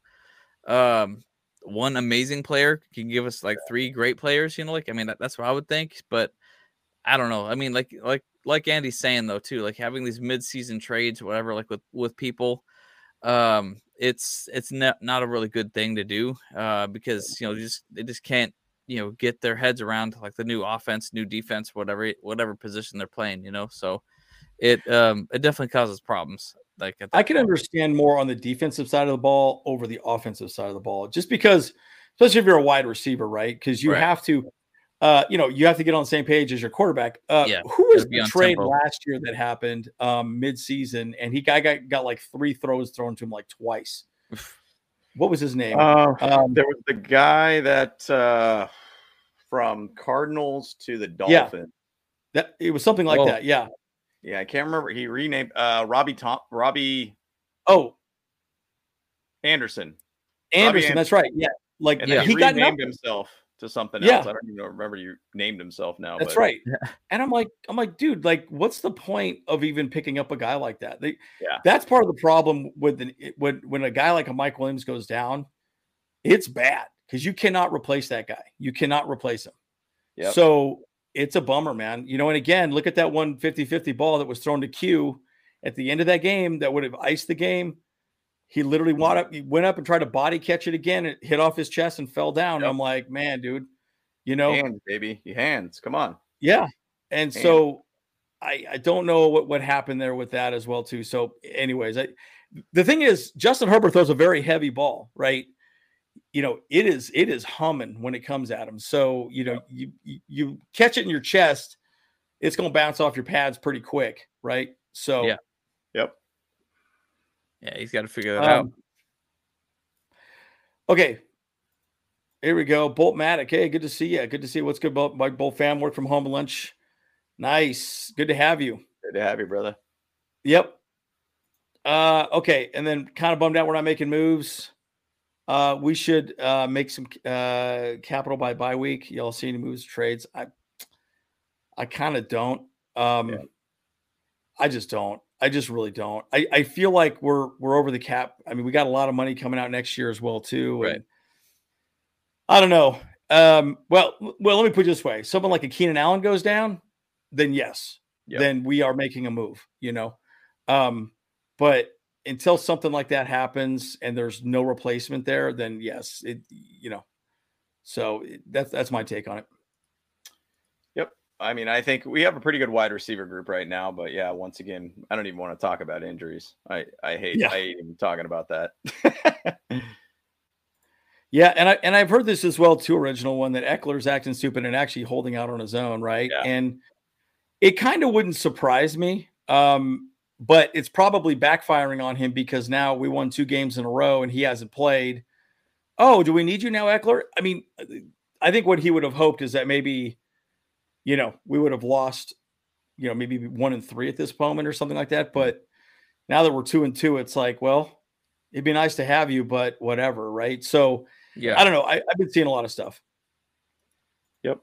um, one amazing player can give us like three great players. You know, like I mean that, that's what I would think, but I don't know. I mean, like like like Andy's saying though too, like having these mid-season trades, whatever, like with with people, um, it's it's not not a really good thing to do, uh, because you know just they just can't you know get their heads around like the new offense, new defense, whatever whatever position they're playing. You know, so it um it definitely causes problems. Like I can point. understand more on the defensive side of the ball over the offensive side of the ball, just because, especially if you're a wide receiver, right? Because you right. have to, uh, you know, you have to get on the same page as your quarterback. Uh, yeah, who was the trade tempo. last year that happened um, mid-season, and he got, got got like three throws thrown to him like twice. what was his name? Uh, um, there was the guy that uh, from Cardinals to the Dolphins. Yeah, that it was something like that. Yeah, yeah, I can't remember. He renamed uh Robbie Tom Robbie Oh Anderson. Anderson, that's right. Yeah. Like yeah, he, he got named himself to something yeah. else. I don't even remember you named himself now. That's but. right. And I'm like, I'm like, dude, like, what's the point of even picking up a guy like that? They, yeah, that's part of the problem with the when when a guy like a Mike Williams goes down, it's bad because you cannot replace that guy. You cannot replace him. Yep. So it's a bummer, man. You know, and again, look at that one 50 50 ball that was thrown to Q at the end of that game that would have iced the game. He literally mm-hmm. went up, he went up and tried to body catch it again. It hit off his chest and fell down. Yep. I'm like, man, dude, you know, hands, baby, your hands, come on. Yeah. And hands. so I, I don't know what, what happened there with that as well, too. So, anyways, I, the thing is, Justin Herbert throws a very heavy ball, right? You know it is it is humming when it comes at him so you know you you catch it in your chest it's going to bounce off your pads pretty quick right? So yeah. Yep. Yeah he's got to figure that um, out okay. Here we go bolt matic hey good to see you good to see you. what's good about my bolt fam? Work from home lunch. Nice. Good to have you. Good to have you brother. Yep. Uh okay and then kind of bummed out we're not making moves uh, we should uh, make some uh, capital by bye week. Y'all see any moves, trades? I, I kind of don't. Um, yeah. I just don't. I just really don't. I, I feel like we're we're over the cap. I mean, we got a lot of money coming out next year as well too. Right. I don't know. Um, well, well, let me put it this way: someone like a Keenan Allen goes down, then yes, yep. then we are making a move. You know, um, but until something like that happens and there's no replacement there, then yes, it you know. So that's that's my take on it. Yep. I mean, I think we have a pretty good wide receiver group right now, but yeah, once again, I don't even want to talk about injuries. I I hate yeah. I hate even talking about that. yeah, and I and I've heard this as well too. Original one that Ekeler's acting stupid and actually holding out on his own, right? Yeah. And it kind of wouldn't surprise me. Um, but it's probably backfiring on him because now we won two games in a row and he hasn't played. Oh, do we need you now, Ekeler? I mean, uh, I think what he would have hoped is that maybe, you know, we would have lost, you know, maybe one and three at this moment or something like that. But now that we're two and two, it's like, well, it'd be nice to have you, but whatever, right? So, yeah, I don't know. I, I've been seeing a lot of stuff. Yep.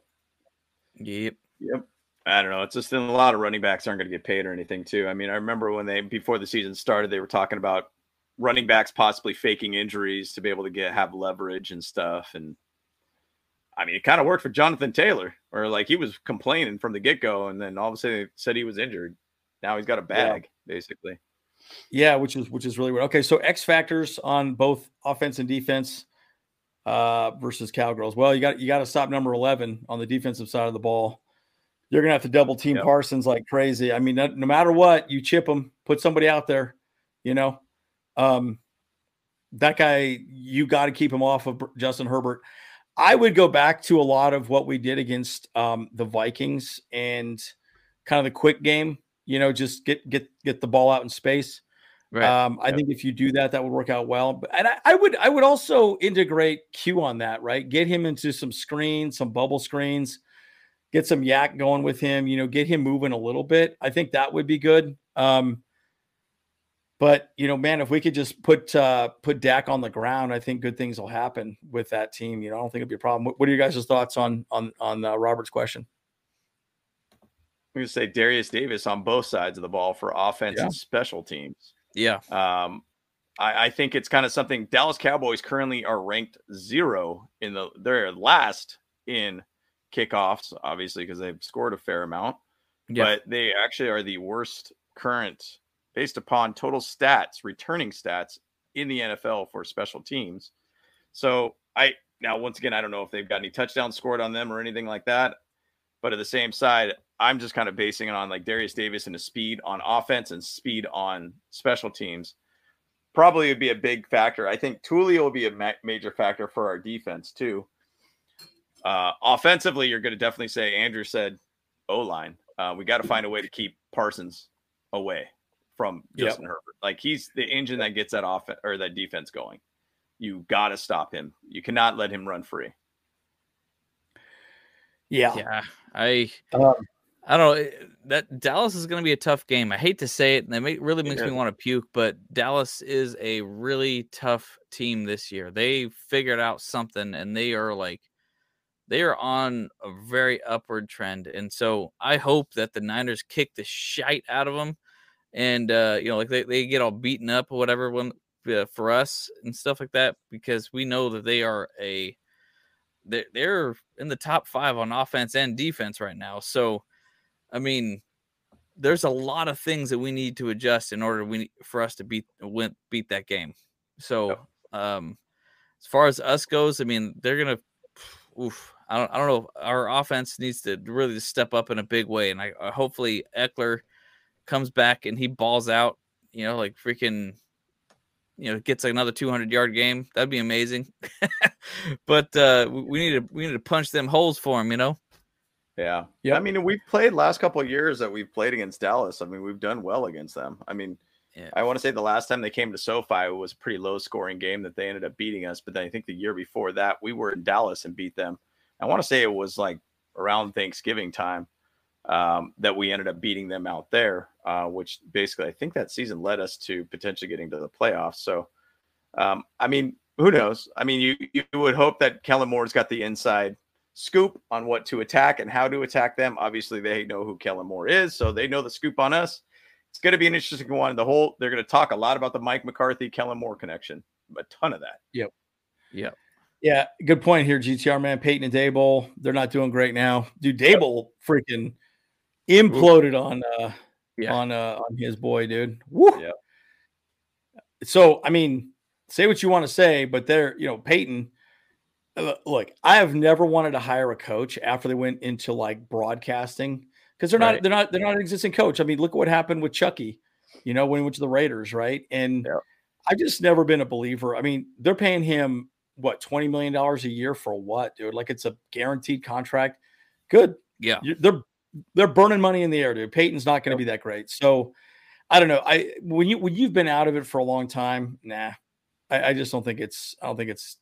Yep. Yep. I don't know. It's just a lot of running backs aren't going to get paid or anything, too. I mean, I remember when they before the season started, they were talking about running backs possibly faking injuries to be able to get have leverage and stuff. And I mean, it kind of worked for Jonathan Taylor, or like he was complaining from the get go, and then all of a sudden they said he was injured. Now he's got a bag, yeah. basically. Yeah, which is which is really weird. Okay, so X factors on both offense and defense uh versus Cowgirls. Well, you got you got to stop number eleven on the defensive side of the ball you're gonna have to double team yep. Parsons like crazy. I mean, no, no, matter what, you chip him, put somebody out there. You know, um, that guy, you got to keep him off of Justin Herbert. I would go back to a lot of what we did against um, the Vikings and kind of the quick game. You know, just get get get the ball out in space. Right. Um, I yep. think if you do that, that would work out well. And I, I, would I would also integrate Q on that, right? Get him into some screens, some bubble screens get some YAC going with him, you know, get him moving a little bit. I think that would be good. Um, but you know, man, if we could just put uh put Dak on the ground, I think good things will happen with that team. You know, I don't think it'd be a problem. What, what are you guys' thoughts on on on uh, Robert's question? I'm going to say Derius Davis on both sides of the ball for offense yeah. and special teams. Yeah. Um, I, I think it's kind of something Dallas Cowboys currently are ranked zero in the they're last in kickoffs, obviously, because they've scored a fair amount. Yeah. But they actually are the worst current based upon total stats, returning stats in the NFL for special teams. So I now once again I don't know if they've got any touchdowns scored on them or anything like that. But at the same side, I'm just kind of basing it on like Derius Davis and his speed on offense and speed on special teams. Probably would be a big factor. I think Tuli will be a ma- major factor for our defense too. Uh, offensively, you're going to definitely say Andrew said O line. Uh, we got to find a way to keep Parsons away from Justin yep. Herbert. Like he's the engine that gets that off or that defense going. You got to stop him. You cannot let him run free. Yeah. Yeah. I um, I don't know. Eh, that Dallas is going to be a tough game. I hate to say it, and it really makes yeah. me want to puke, but Dallas is a really tough team this year. They figured out something, and they are like, they are on a very upward trend. And so I hope that the Niners kick the shite out of them, and uh, you know, like they, they get all beaten up or whatever when uh, for us and stuff like that, because we know that they are a they're, they're in the top five on offense and defense right now. So I mean, there's a lot of things that we need to adjust in order we for us to beat win, beat that game. So, um, as far as us goes, I mean, they're gonna. Oof, I don't. I don't know. Our offense needs to really step up in a big way, and I uh, hopefully Ekeler comes back and he balls out. You know, like freaking. You know, gets another 200 yard game. That'd be amazing. but uh, we need to we need to punch them holes for him. You know. Yeah. Yeah. I mean, we've played last couple of years that we've played against Dallas. I mean, we've done well against them. I mean, yeah. I want to say the last time they came to SoFi it was a pretty low scoring game that they ended up beating us. But then I think the year before that, we were in Dallas and beat them. I want to say it was like around Thanksgiving time um, that we ended up beating them out there, uh, which basically I think that season led us to potentially getting to the playoffs. So, um, I mean, who knows? I mean, you you would hope that Kellen Moore's got the inside scoop on what to attack and how to attack them. Obviously, they know who Kellen Moore is, so they know the scoop on us. It's going to be an interesting one. The whole they're going to talk a lot about the Mike McCarthy Kellen Moore connection, a ton of that. Yep. Yep. Yeah, good point here, GTR man. Payton and Daboll, they're not doing great now. Dude, Daboll freaking imploded Ooh. on uh yeah. on uh on his boy, dude. Woo. Yeah. So I mean, say what you want to say, but they're you know, Payton uh, look, I have never wanted to hire a coach after they went into like broadcasting because they're right. not they're not they're not an existing coach. I mean, look at what happened with Chucky, you know, when he went to the Raiders, right? And yeah. I've just never been a believer. I mean, they're paying him what twenty million dollars a year for what, dude? Like it's a guaranteed contract. Good, yeah. They're they're burning money in the air, dude. Payton's not going to yep. be that great. So I don't know. I when you when you've been out of it for a long time, nah. I, I just don't think it's. I don't think it's.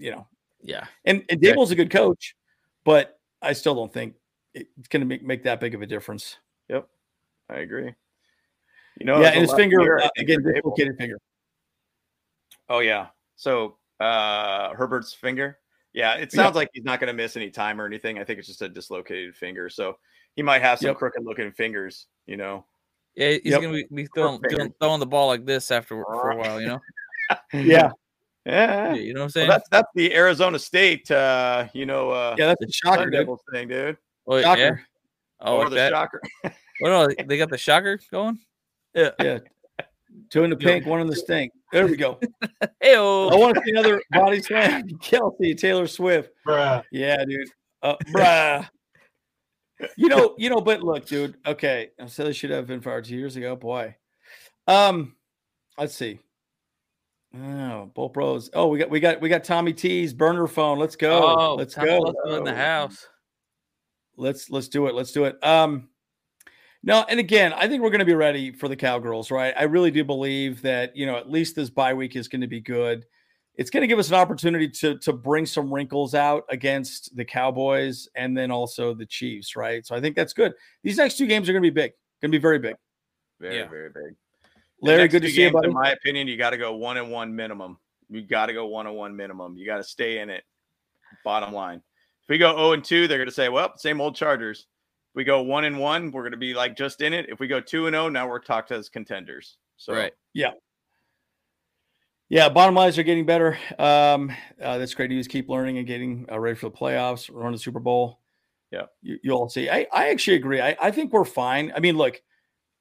You know, yeah. And, and Daboll's a good coach, but I still don't think it's going to make, make that big of a difference. Yep. I agree. You know, yeah, and his finger, uh, again, dislocated finger. Oh, yeah. So uh Herbert's finger. Yeah, it sounds yeah. like he's not going to miss any time or anything. I think it's just a dislocated finger. So he might have some yep. crooked looking fingers, you know. Yeah, he's yep. going to be, throwing, throwing the ball like this after for a while, you know. yeah. Yeah. You know what I'm saying? Well, that's that's the Arizona State uh, you know, uh yeah, that's the shocker Devils thing, dude. Oh, shocker. Yeah. Oh, or the that. shocker. well, no, they got the shocker going. Yeah. Yeah. Two in the pink, one in the stink. There we go. hey, I want to see another body slam. Kelce, Taylor Swift. Bruh. Yeah, dude. Uh, bruh. you know, you know, but look, dude. Okay, I said I should have been fired two years ago. Boy. Um, let's see. Oh, both bros. Oh, we got we got we got Tommy T's burner phone. Let's go. Oh, let's Tommy go. in the house. Let's let's do it. Let's do it. Um no, and again, I think we're going to be ready for the Cowgirls, right? I really do believe that, you know, at least this bye week is going to be good. It's going to give us an opportunity to to bring some wrinkles out against the Cowboys and then also the Chiefs, right? So I think that's good. These next two games are going to be big. Going to be very big. Very, yeah. very big. Larry, good to see you, buddy. In my opinion, you got to go one and one minimum. You got to go one and one minimum. You got to stay in it. Bottom line. If we go 0 and 2, they're going to say, well, same old Chargers. We go one and one, we're going to be like just in it. If we go two and zero, now we're talked as contenders. So right. Yeah. Yeah, bottom lines are getting better. Um, uh, that's great news. Keep learning and getting uh, ready for the playoffs, run the Super Bowl. Yeah, you, will all see. I, I actually agree. I, I think we're fine. I mean, look,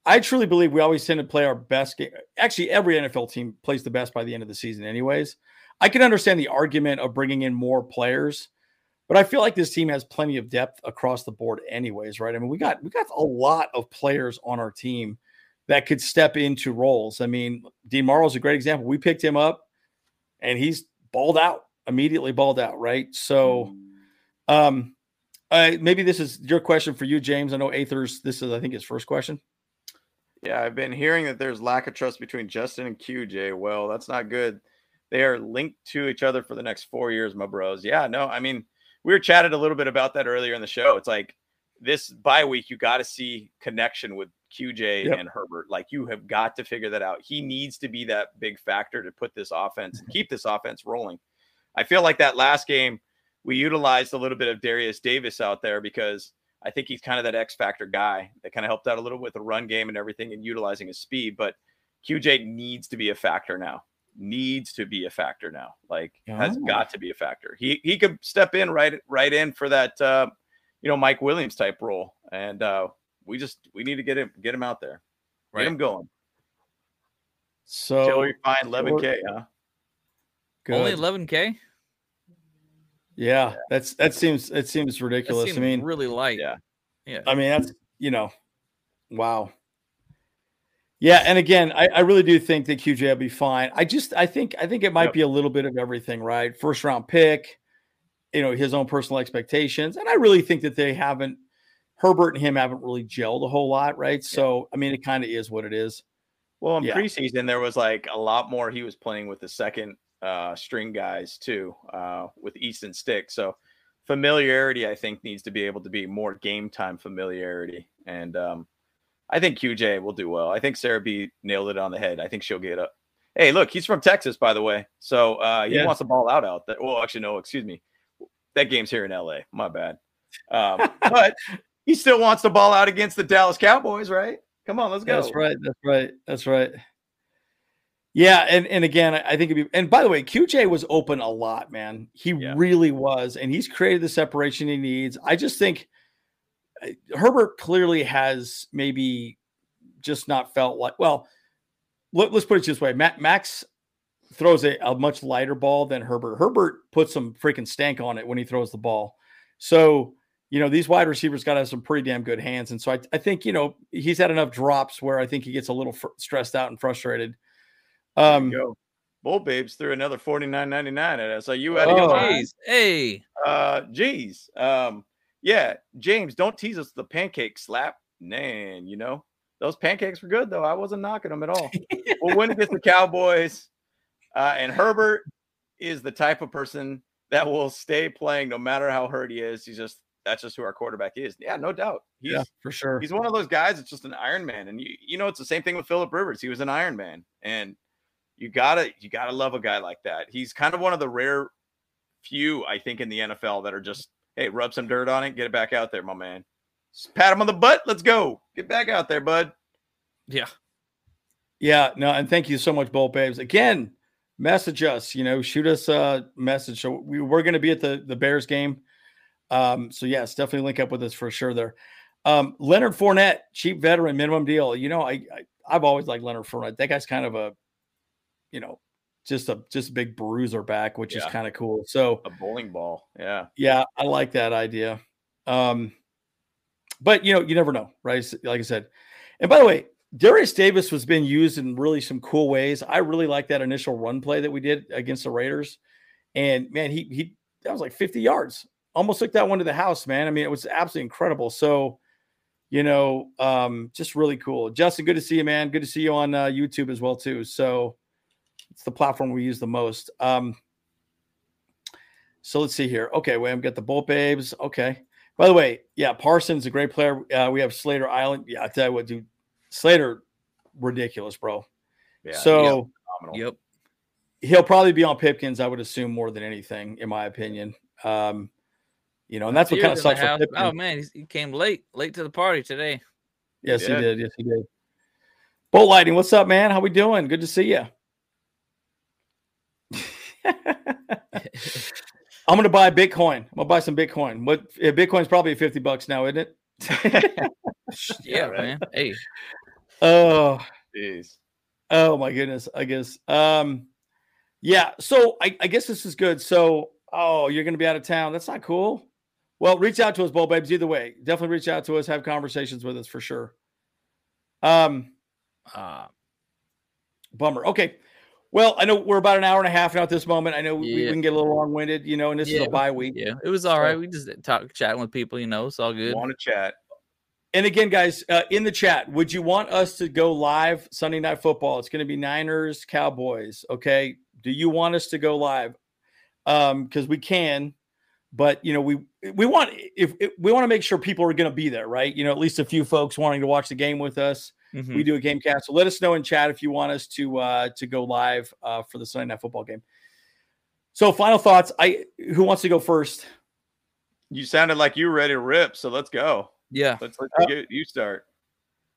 I truly believe we always tend to play our best game. Actually, every NFL team plays the best by the end of the season, anyways. I can understand the argument of bringing in more players, but I feel like this team has plenty of depth across the board, anyways. Right? I mean, we got we got a lot of players on our team that could step into roles. I mean, Dean Marlowe's a great example. We picked him up and he's balled out, immediately balled out, right? So um uh, maybe this is your question for you, James. I know Aether's this is I think his first question. Yeah, I've been hearing that there's lack of trust between Justin and QJ. Well, that's not good. They are linked to each other for the next four years, my bros. Yeah, no, I mean, we were chatted a little bit about that earlier in the show. It's like this bye week, you got to see connection with QJ yep. and Herbert. Like you have got to figure that out. He needs to be that big factor to put this offense and keep this offense rolling. I feel like that last game we utilized a little bit of Derius Davis out there because I think he's kind of that X factor guy that kind of helped out a little with the run game and everything and utilizing his speed. But QJ needs to be a factor now. Needs to be a factor now. Like oh. has got to be a factor. He he could step in right right in for that uh, you know Mike Williams type role, and uh, we just we need to get him get him out there, right. get him going. So Till we find 11k, huh? Good. Only 11k. Yeah, that's that seems it seems ridiculous. I mean, really light. Yeah, yeah. I mean, that's you know, wow. Yeah, and again, I, I really do think that QJ will be fine. I just I think I think it might yep. be a little bit of everything, right? First round pick, you know, his own personal expectations, and I really think that they haven't Herbert and him haven't really gelled a whole lot, right? So, I mean, it kind of is what it is. Well, in yeah. preseason, there was like a lot more. He was playing with the second uh, string guys too, uh, with Easton Stick. So, familiarity, I think, needs to be able to be more game time familiarity. And um, I think QJ will do well. I think Sarah B nailed it on the head. I think she'll get up. Hey, look, he's from Texas, by the way. So uh, he yeah. wants the ball out out there. Well, actually, no, excuse me. That game's here in LA. My bad. Um, but he still wants the ball out against the Dallas Cowboys, right? Come on, let's go. That's right. That's right. That's right. Yeah, and and again, I think it'd be. And by the way, QJ was open a lot, man. He yeah. really was, and he's created the separation he needs. I just think Herbert clearly has maybe just not felt like. Well, let, us put it this way: Max throws a, a much lighter ball than Herbert. Herbert puts some freaking stank on it when he throws the ball. So you know, these wide receivers got to have some pretty damn good hands. And so I, I think, you know, he's had enough drops where I think he gets a little fr- stressed out and frustrated. Um, Bolt Babes threw another forty nine ninety nine at us. So you out of your mind? Hey, uh, geez, um, yeah, James, don't tease us the pancake slap. Man, you know those pancakes were good though. I wasn't knocking them at all. we'll win against the Cowboys, uh, and Herbert is the type of person that will stay playing no matter how hurt he is. He's just that's just who our quarterback is. Yeah, no doubt. He's, yeah, for sure. He's one of those guys that's just an Iron Man. And you, you know, it's the same thing with Philip Rivers. He was an Iron Man. And you gotta, you gotta love a guy like that. He's kind of one of the rare few, I think, in the NFL that are just, hey, rub some dirt on it, get it back out there, my man. Just pat him on the butt. Let's go. Get back out there, bud. Yeah. Yeah. No, and thank you so much, Bolt Babes. Again, message us, you know, shoot us a message. So we, we're going to be at the, the Bears game um, so yes, definitely link up with us for sure there. Um, Leonard Fournette, cheap veteran, minimum deal. You know, I, I have always liked Leonard Fournette. That guy's kind of a, you know, just a just a big bruiser back, which yeah. is kind of cool. So a bowling ball, yeah, yeah, I like that idea. Um, but you know, you never know, right? Like I said. And by the way, Derius Davis was being used in really some cool ways. I really like that initial run play that we did against the Raiders. And man, he he that was like 50 yards almost took that one to the house, man. I mean, it was absolutely incredible. So, you know, um, just really cool. Justin, good to see you, man. Good to see you on uh, YouTube as well too. So, it's the platform we use the most. Um, so let's see here. Okay, we have got the Bolt Babes. Okay. By the way, yeah, Parsons a great player. Uh, we have Slater Island. Yeah, I tell you what, dude, Slater, ridiculous, bro. Yeah. So, yep. He'll probably be on Pipkins, I would assume, more than anything, in my opinion. Um, You know, and that's what kind of sucks. Oh man, he came late, late to the party today. Yes, he, he did. Yes, he did. Bolt Lightning, what's up, man? How we doing? Good to see you. I'm gonna buy Bitcoin. I'm gonna buy some Bitcoin. What yeah, Bitcoin's probably 50 bucks now, isn't it? yeah, right. man. Hey. Oh, jeez. Oh my goodness. I guess. Um, yeah. So I, I guess this is good. So, oh, you're gonna be out of town. That's not cool. Well, reach out to us, Bolt Babes. Either way, definitely reach out to us. Have conversations with us for sure. Um, uh, bummer. Okay. Well, I know we're about an hour and a half now at this moment. I know we, yeah. we can get a little long winded, you know, and this yeah. is a bye week. Yeah, it was all right. We just talk, chatting with people, you know, it's all good. Want to chat. And again, guys, uh, in the chat, would you want us to go live Sunday Night Football? It's going to be Niners, Cowboys. Okay. Do you want us to go live? Um, because we can, but you know, we we want if, if we want to make sure people are going to be there, right? You know, at least a few folks wanting to watch the game with us. Mm-hmm. We do a game cast. So let us know in chat if you want us to uh, to go live uh, for the Sunday night football game. So final thoughts. I who wants to go first? You sounded like you were ready to rip, so let's go. Yeah, let's, let's uh, get, you start.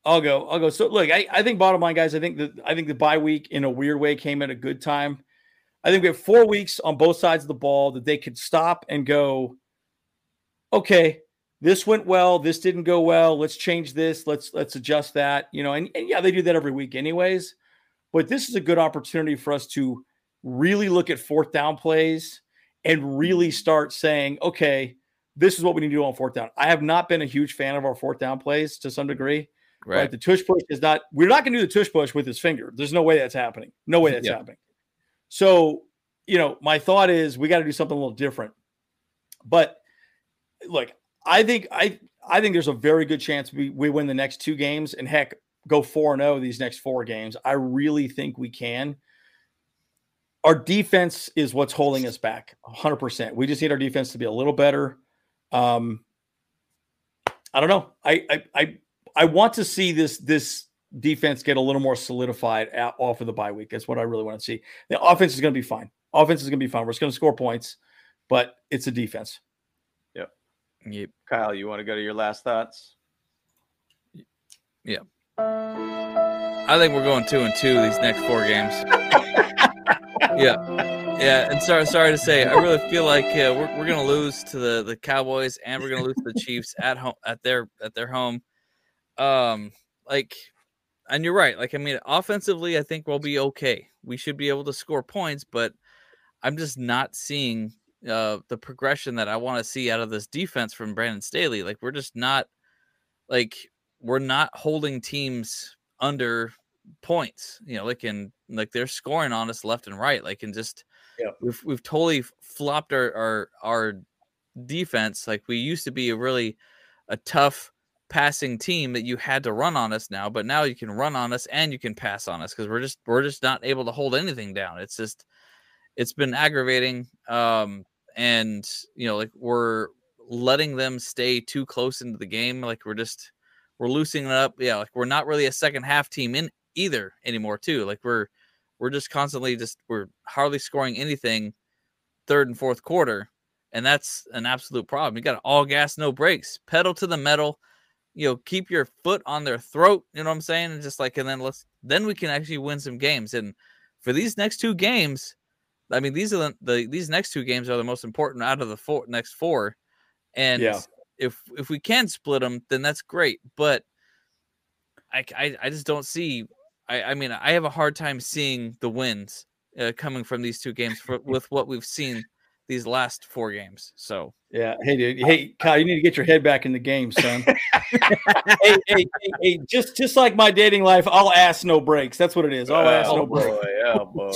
I'll go. I'll go. So look, I, I think bottom line, guys, I think that I think the bye week in a weird way came at a good time. I think we have four weeks on both sides of the ball that they could stop and go, okay, this went well, this didn't go well. Let's change this. Let's let's adjust that. You know, and, and yeah, they do that every week, anyways. But this is a good opportunity for us to really look at fourth down plays and really start saying, okay, this is what we need to do on fourth down. I have not been a huge fan of our fourth down plays to some degree. Right. right? The tush push is not, we're not going to do the tush push with his finger. There's no way that's happening. No way that's yeah. happening. So, you know, my thought is we got to do something a little different. But look, I think I I think there's a very good chance we, we win the next two games and heck go 4 0 these next four games. I really think we can. Our defense is what's holding us back 100%. We just need our defense to be a little better. Um, I don't know. I, I, I, I want to see this, this defense get a little more solidified at, off of the bye week. That's what I really want to see. The offense is going to be fine. Offense is going to be fine. We're just going to score points, but it's a defense. Yep. Kyle, you want to go to your last thoughts? Yeah. I think we're going two and two these next four games. yeah. Yeah, and sorry, sorry to say, I really feel like uh, we're, we're gonna lose to the, the Cowboys and we're gonna lose to the Chiefs at home at their at their home. Um, like, and you're right. Like, I mean, offensively, I think we'll be okay. We should be able to score points, but I'm just not seeing uh, the progression that I want to see out of this defense from Brandon Staley. Like we're just not like we're not holding teams under points. You know, like in like they're scoring on us left and right. Like and just yeah. we've we've totally flopped our our our defense. Like we used to be a really a tough passing team that you had to run on us now, but now you can run on us and you can pass on us because we're just we're just not able to hold anything down. It's just it's been aggravating. Um, and you know, like we're letting them stay too close into the game. Like we're just we're loosening it up. Yeah, like we're not really a second half team in either anymore. Too like we're we're just constantly just we're hardly scoring anything third and fourth quarter, and that's an absolute problem. You got all gas, no brakes, pedal to the metal. You know, keep your foot on their throat. You know what I'm saying? And just like, and then let's then we can actually win some games. And for these next two games, I mean, these are the, the, these next two games are the most important out of the four next four, and yeah. if if we can split them, then that's great. But I I, I just don't see. I I mean, I have a hard time seeing the wins uh, coming from these two games for, with what we've seen these last four games. So yeah, hey dude, hey Kyle, you need to get your head back in the game, son. hey, hey, hey, hey, just just like my dating life, I'll ask no breaks. That's what it is. I'll ask no breaks. Oh boy.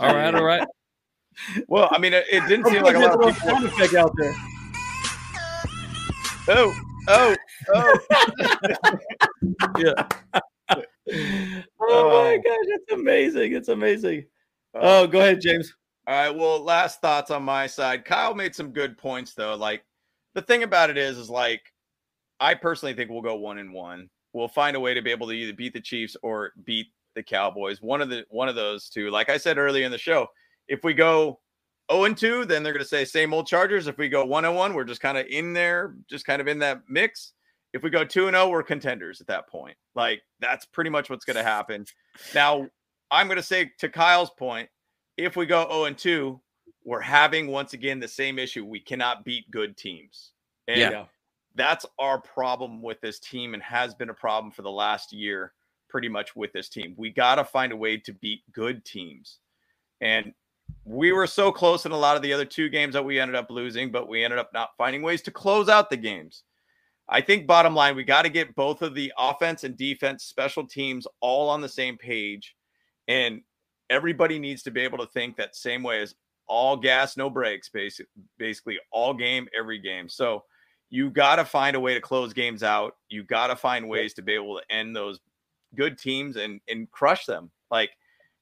All right, all right. Well, I mean, it, it didn't seem like a lot of people. Effect out there. Oh, oh, oh. yeah. Oh my um, gosh, it's amazing! It's amazing. Uh, oh, go ahead, James. All right. Well, last thoughts on my side. Kyle made some good points though. Like the thing about it is, is like I personally think we'll go one and one. We'll find a way to be able to either beat the Chiefs or beat the Cowboys. One of the one of those two. Like I said earlier in the show, if we go 0 and 2, then they're going to say same old Chargers. If we go 1 and 1, we're just kind of in there, just kind of in that mix. If we go 2 and 0, we're contenders at that point. Like that's pretty much what's going to happen. Now, I'm going to say to Kyle's point, if we go 0 and 2, we're having once again the same issue. We cannot beat good teams. And yeah. that's our problem with this team and has been a problem for the last year, pretty much with this team. We got to find a way to beat good teams. And we were so close in a lot of the other two games that we ended up losing, but we ended up not finding ways to close out the games. I think bottom line, we got to get both of the offense and defense special teams all on the same page. And everybody needs to be able to think that same way as all gas, no breaks, basically, basically all game, every game. So you got to find a way to close games out. You got to find ways to be able to end those good teams and and crush them. Like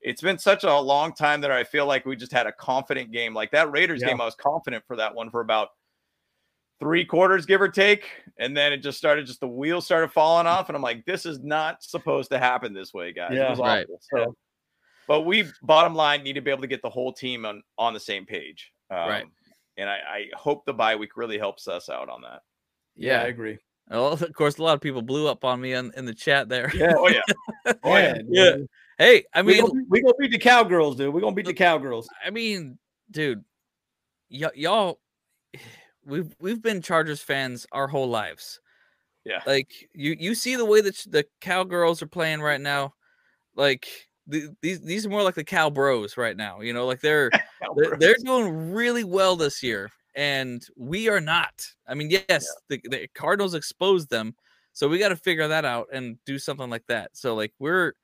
it's been such a long time that I feel like we just had a confident game. Like that Raiders yeah. game, I was confident for that one for about three quarters, give or take. And then it just started, just the wheels started falling off. And I'm like, this is not supposed to happen this way, guys. Yeah, right. So, but we, bottom line, need to be able to get the whole team on, on the same page. Um, right. And I, I hope the bye week really helps us out on that. Yeah, yeah I agree. Well, of course, a lot of people blew up on me in, in the chat there. Yeah. Oh, yeah. Oh, yeah. yeah. Hey, I mean, we're gonna, beat the cowgirls, dude. We're gonna beat the cowgirls. I mean, dude, y- y'all, we've we've been Chargers fans our whole lives. Yeah, like you you see the way that the cowgirls are playing right now, like the, these these are more like the cowbros right now. You know, like they're they're, they're, doing really well this year, and we are not. I mean, yes, yeah. the, the Cardinals exposed them, so we got to figure that out and do something like that. So like we're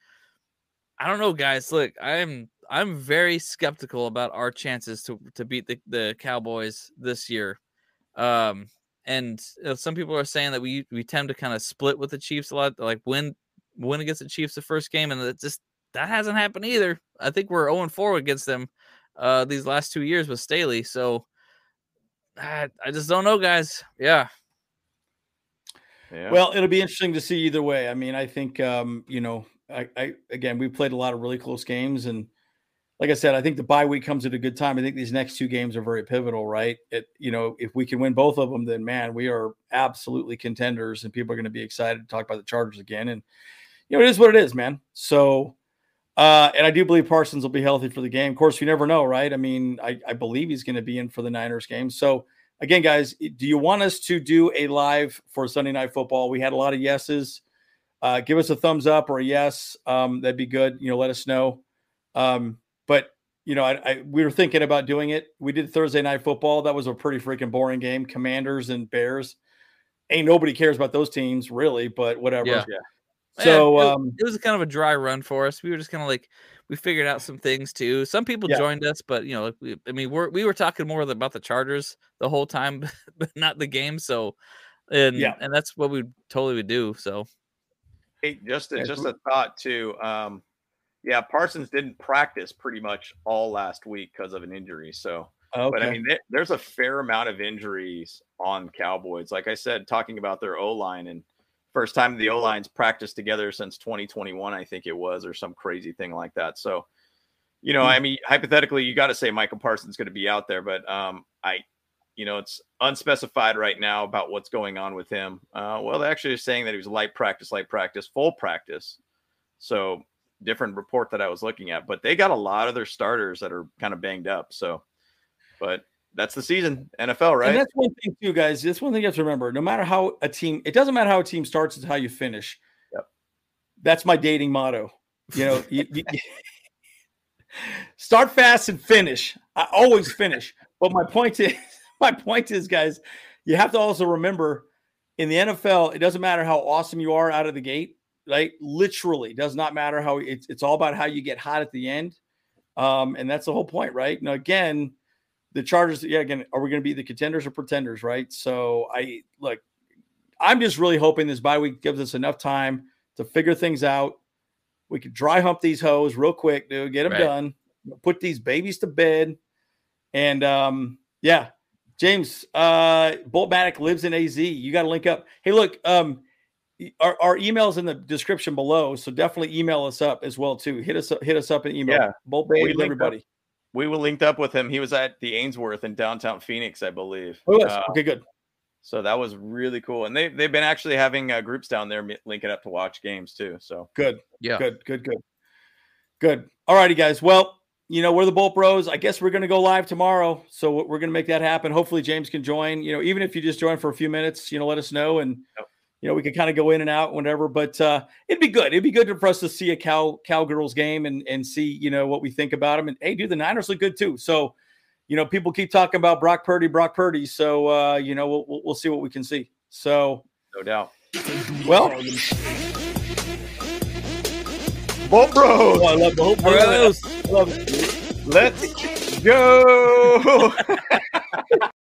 I don't know, guys. Look, I'm I'm very skeptical about our chances to to beat the, the Cowboys this year. Um, and know, some people are saying that we we tend to kind of split with the Chiefs a lot, like win win against the Chiefs the first game, and it just that hasn't happened either. I think we're 0 4 against them uh these last two years with Staley. So I, I just don't know, guys. Yeah. Yeah. Well, it'll be interesting to see either way. I mean, I think um, you know, I, I again, we played a lot of really close games, and like I said, I think the bye week comes at a good time. I think these next two games are very pivotal, right? It, you know, if we can win both of them, then man, we are absolutely contenders, and people are going to be excited to talk about the Chargers again. And you know, it is what it is, man. So, uh, and I do believe Parsons will be healthy for the game. Of course, you never know, right? I mean, I, I believe he's going to be in for the Niners game. So, again, guys, do you want us to do a live for Sunday Night Football? We had a lot of yeses uh, give us a thumbs up or a yes. Um, that'd be good. You know, let us know. Um, but you know, I, I, we were thinking about doing it. We did Thursday night football. That was a pretty freaking boring game. Commanders and Bears. Ain't nobody cares about those teams really, but whatever. Yeah. Yeah. So it, um, it was kind of a dry run for us. We were just kind of like we figured out some things too. Some people yeah. joined us, but you know, we, I mean, we're we were talking more about the Chargers the whole time, but not the game. So, and yeah, and that's what we totally would do. So Hey, just a, just a thought too. Um, yeah, Parsons didn't practice pretty much all last week because of an injury. So, okay. but I mean, there's a fair amount of injuries on Cowboys. Like I said, talking about their O line and first time the O lines practiced together since 2021, I think it was, or some crazy thing like that. So, you know. I mean, hypothetically, you got to say Micah Parsons going to be out there, but um, I you know, it's unspecified right now about what's going on with him. Uh, well, they actually saying that he was light practice, light practice, full practice. So different report that I was looking at, but they got a lot of their starters that are kind of banged up. So, but that's the season, NFL, right? And that's one thing too, guys. That's one thing you have to remember. No matter how a team, it doesn't matter how a team starts; it's how you finish. Yep. That's my dating motto. You know, you, you, start fast and finish. I always finish. But my point is, my point is, guys, you have to also remember in the NFL, it doesn't matter how awesome you are out of the gate, right? Literally, does not matter how it's it's all about how you get hot at the end. Um, and that's the whole point, right? Now, again, the Chargers, yeah, again, are we going to be the contenders or pretenders, right? So I look, I'm just really hoping this bye week gives us enough time to figure things out. We could dry hump these hoes real quick, dude, get them right. done, put these babies to bed. And um, yeah, James, uh, Boltmatic lives in AZ. You got to link up. Hey, look, um, our, our email's in the description below, so definitely email us up as well too. Hit us up, hit us up and email. Yeah, Bolt Bay, everybody. Up, We were linked up with him. He was at the Ainsworth in downtown Phoenix, I believe. Oh, yes. Uh, okay, good. So that was really cool, and they they've been actually having uh, groups down there linking up to watch games too. So good, yeah, good, good, good, good. All righty, guys. Well, you know we're the Bolt Bros. I guess we're going to go live tomorrow, so we're going to make that happen. Hopefully, James can join. You know, even if you just join for a few minutes, you know, let us know, and yep. You know we could kind of go in and out, whatever. But uh, it'd be good. It'd be good for us to see a cow cowgirls game and and see you know what we think about them. And hey, dude, the Niners look good too. So you know, people keep talking about Brock Purdy, Brock Purdy. So, uh, you know, we'll, we'll see what we can see. So, no doubt. Well, Bolt Bros. Oh, I love Bolt Bros. Love it. Let's go.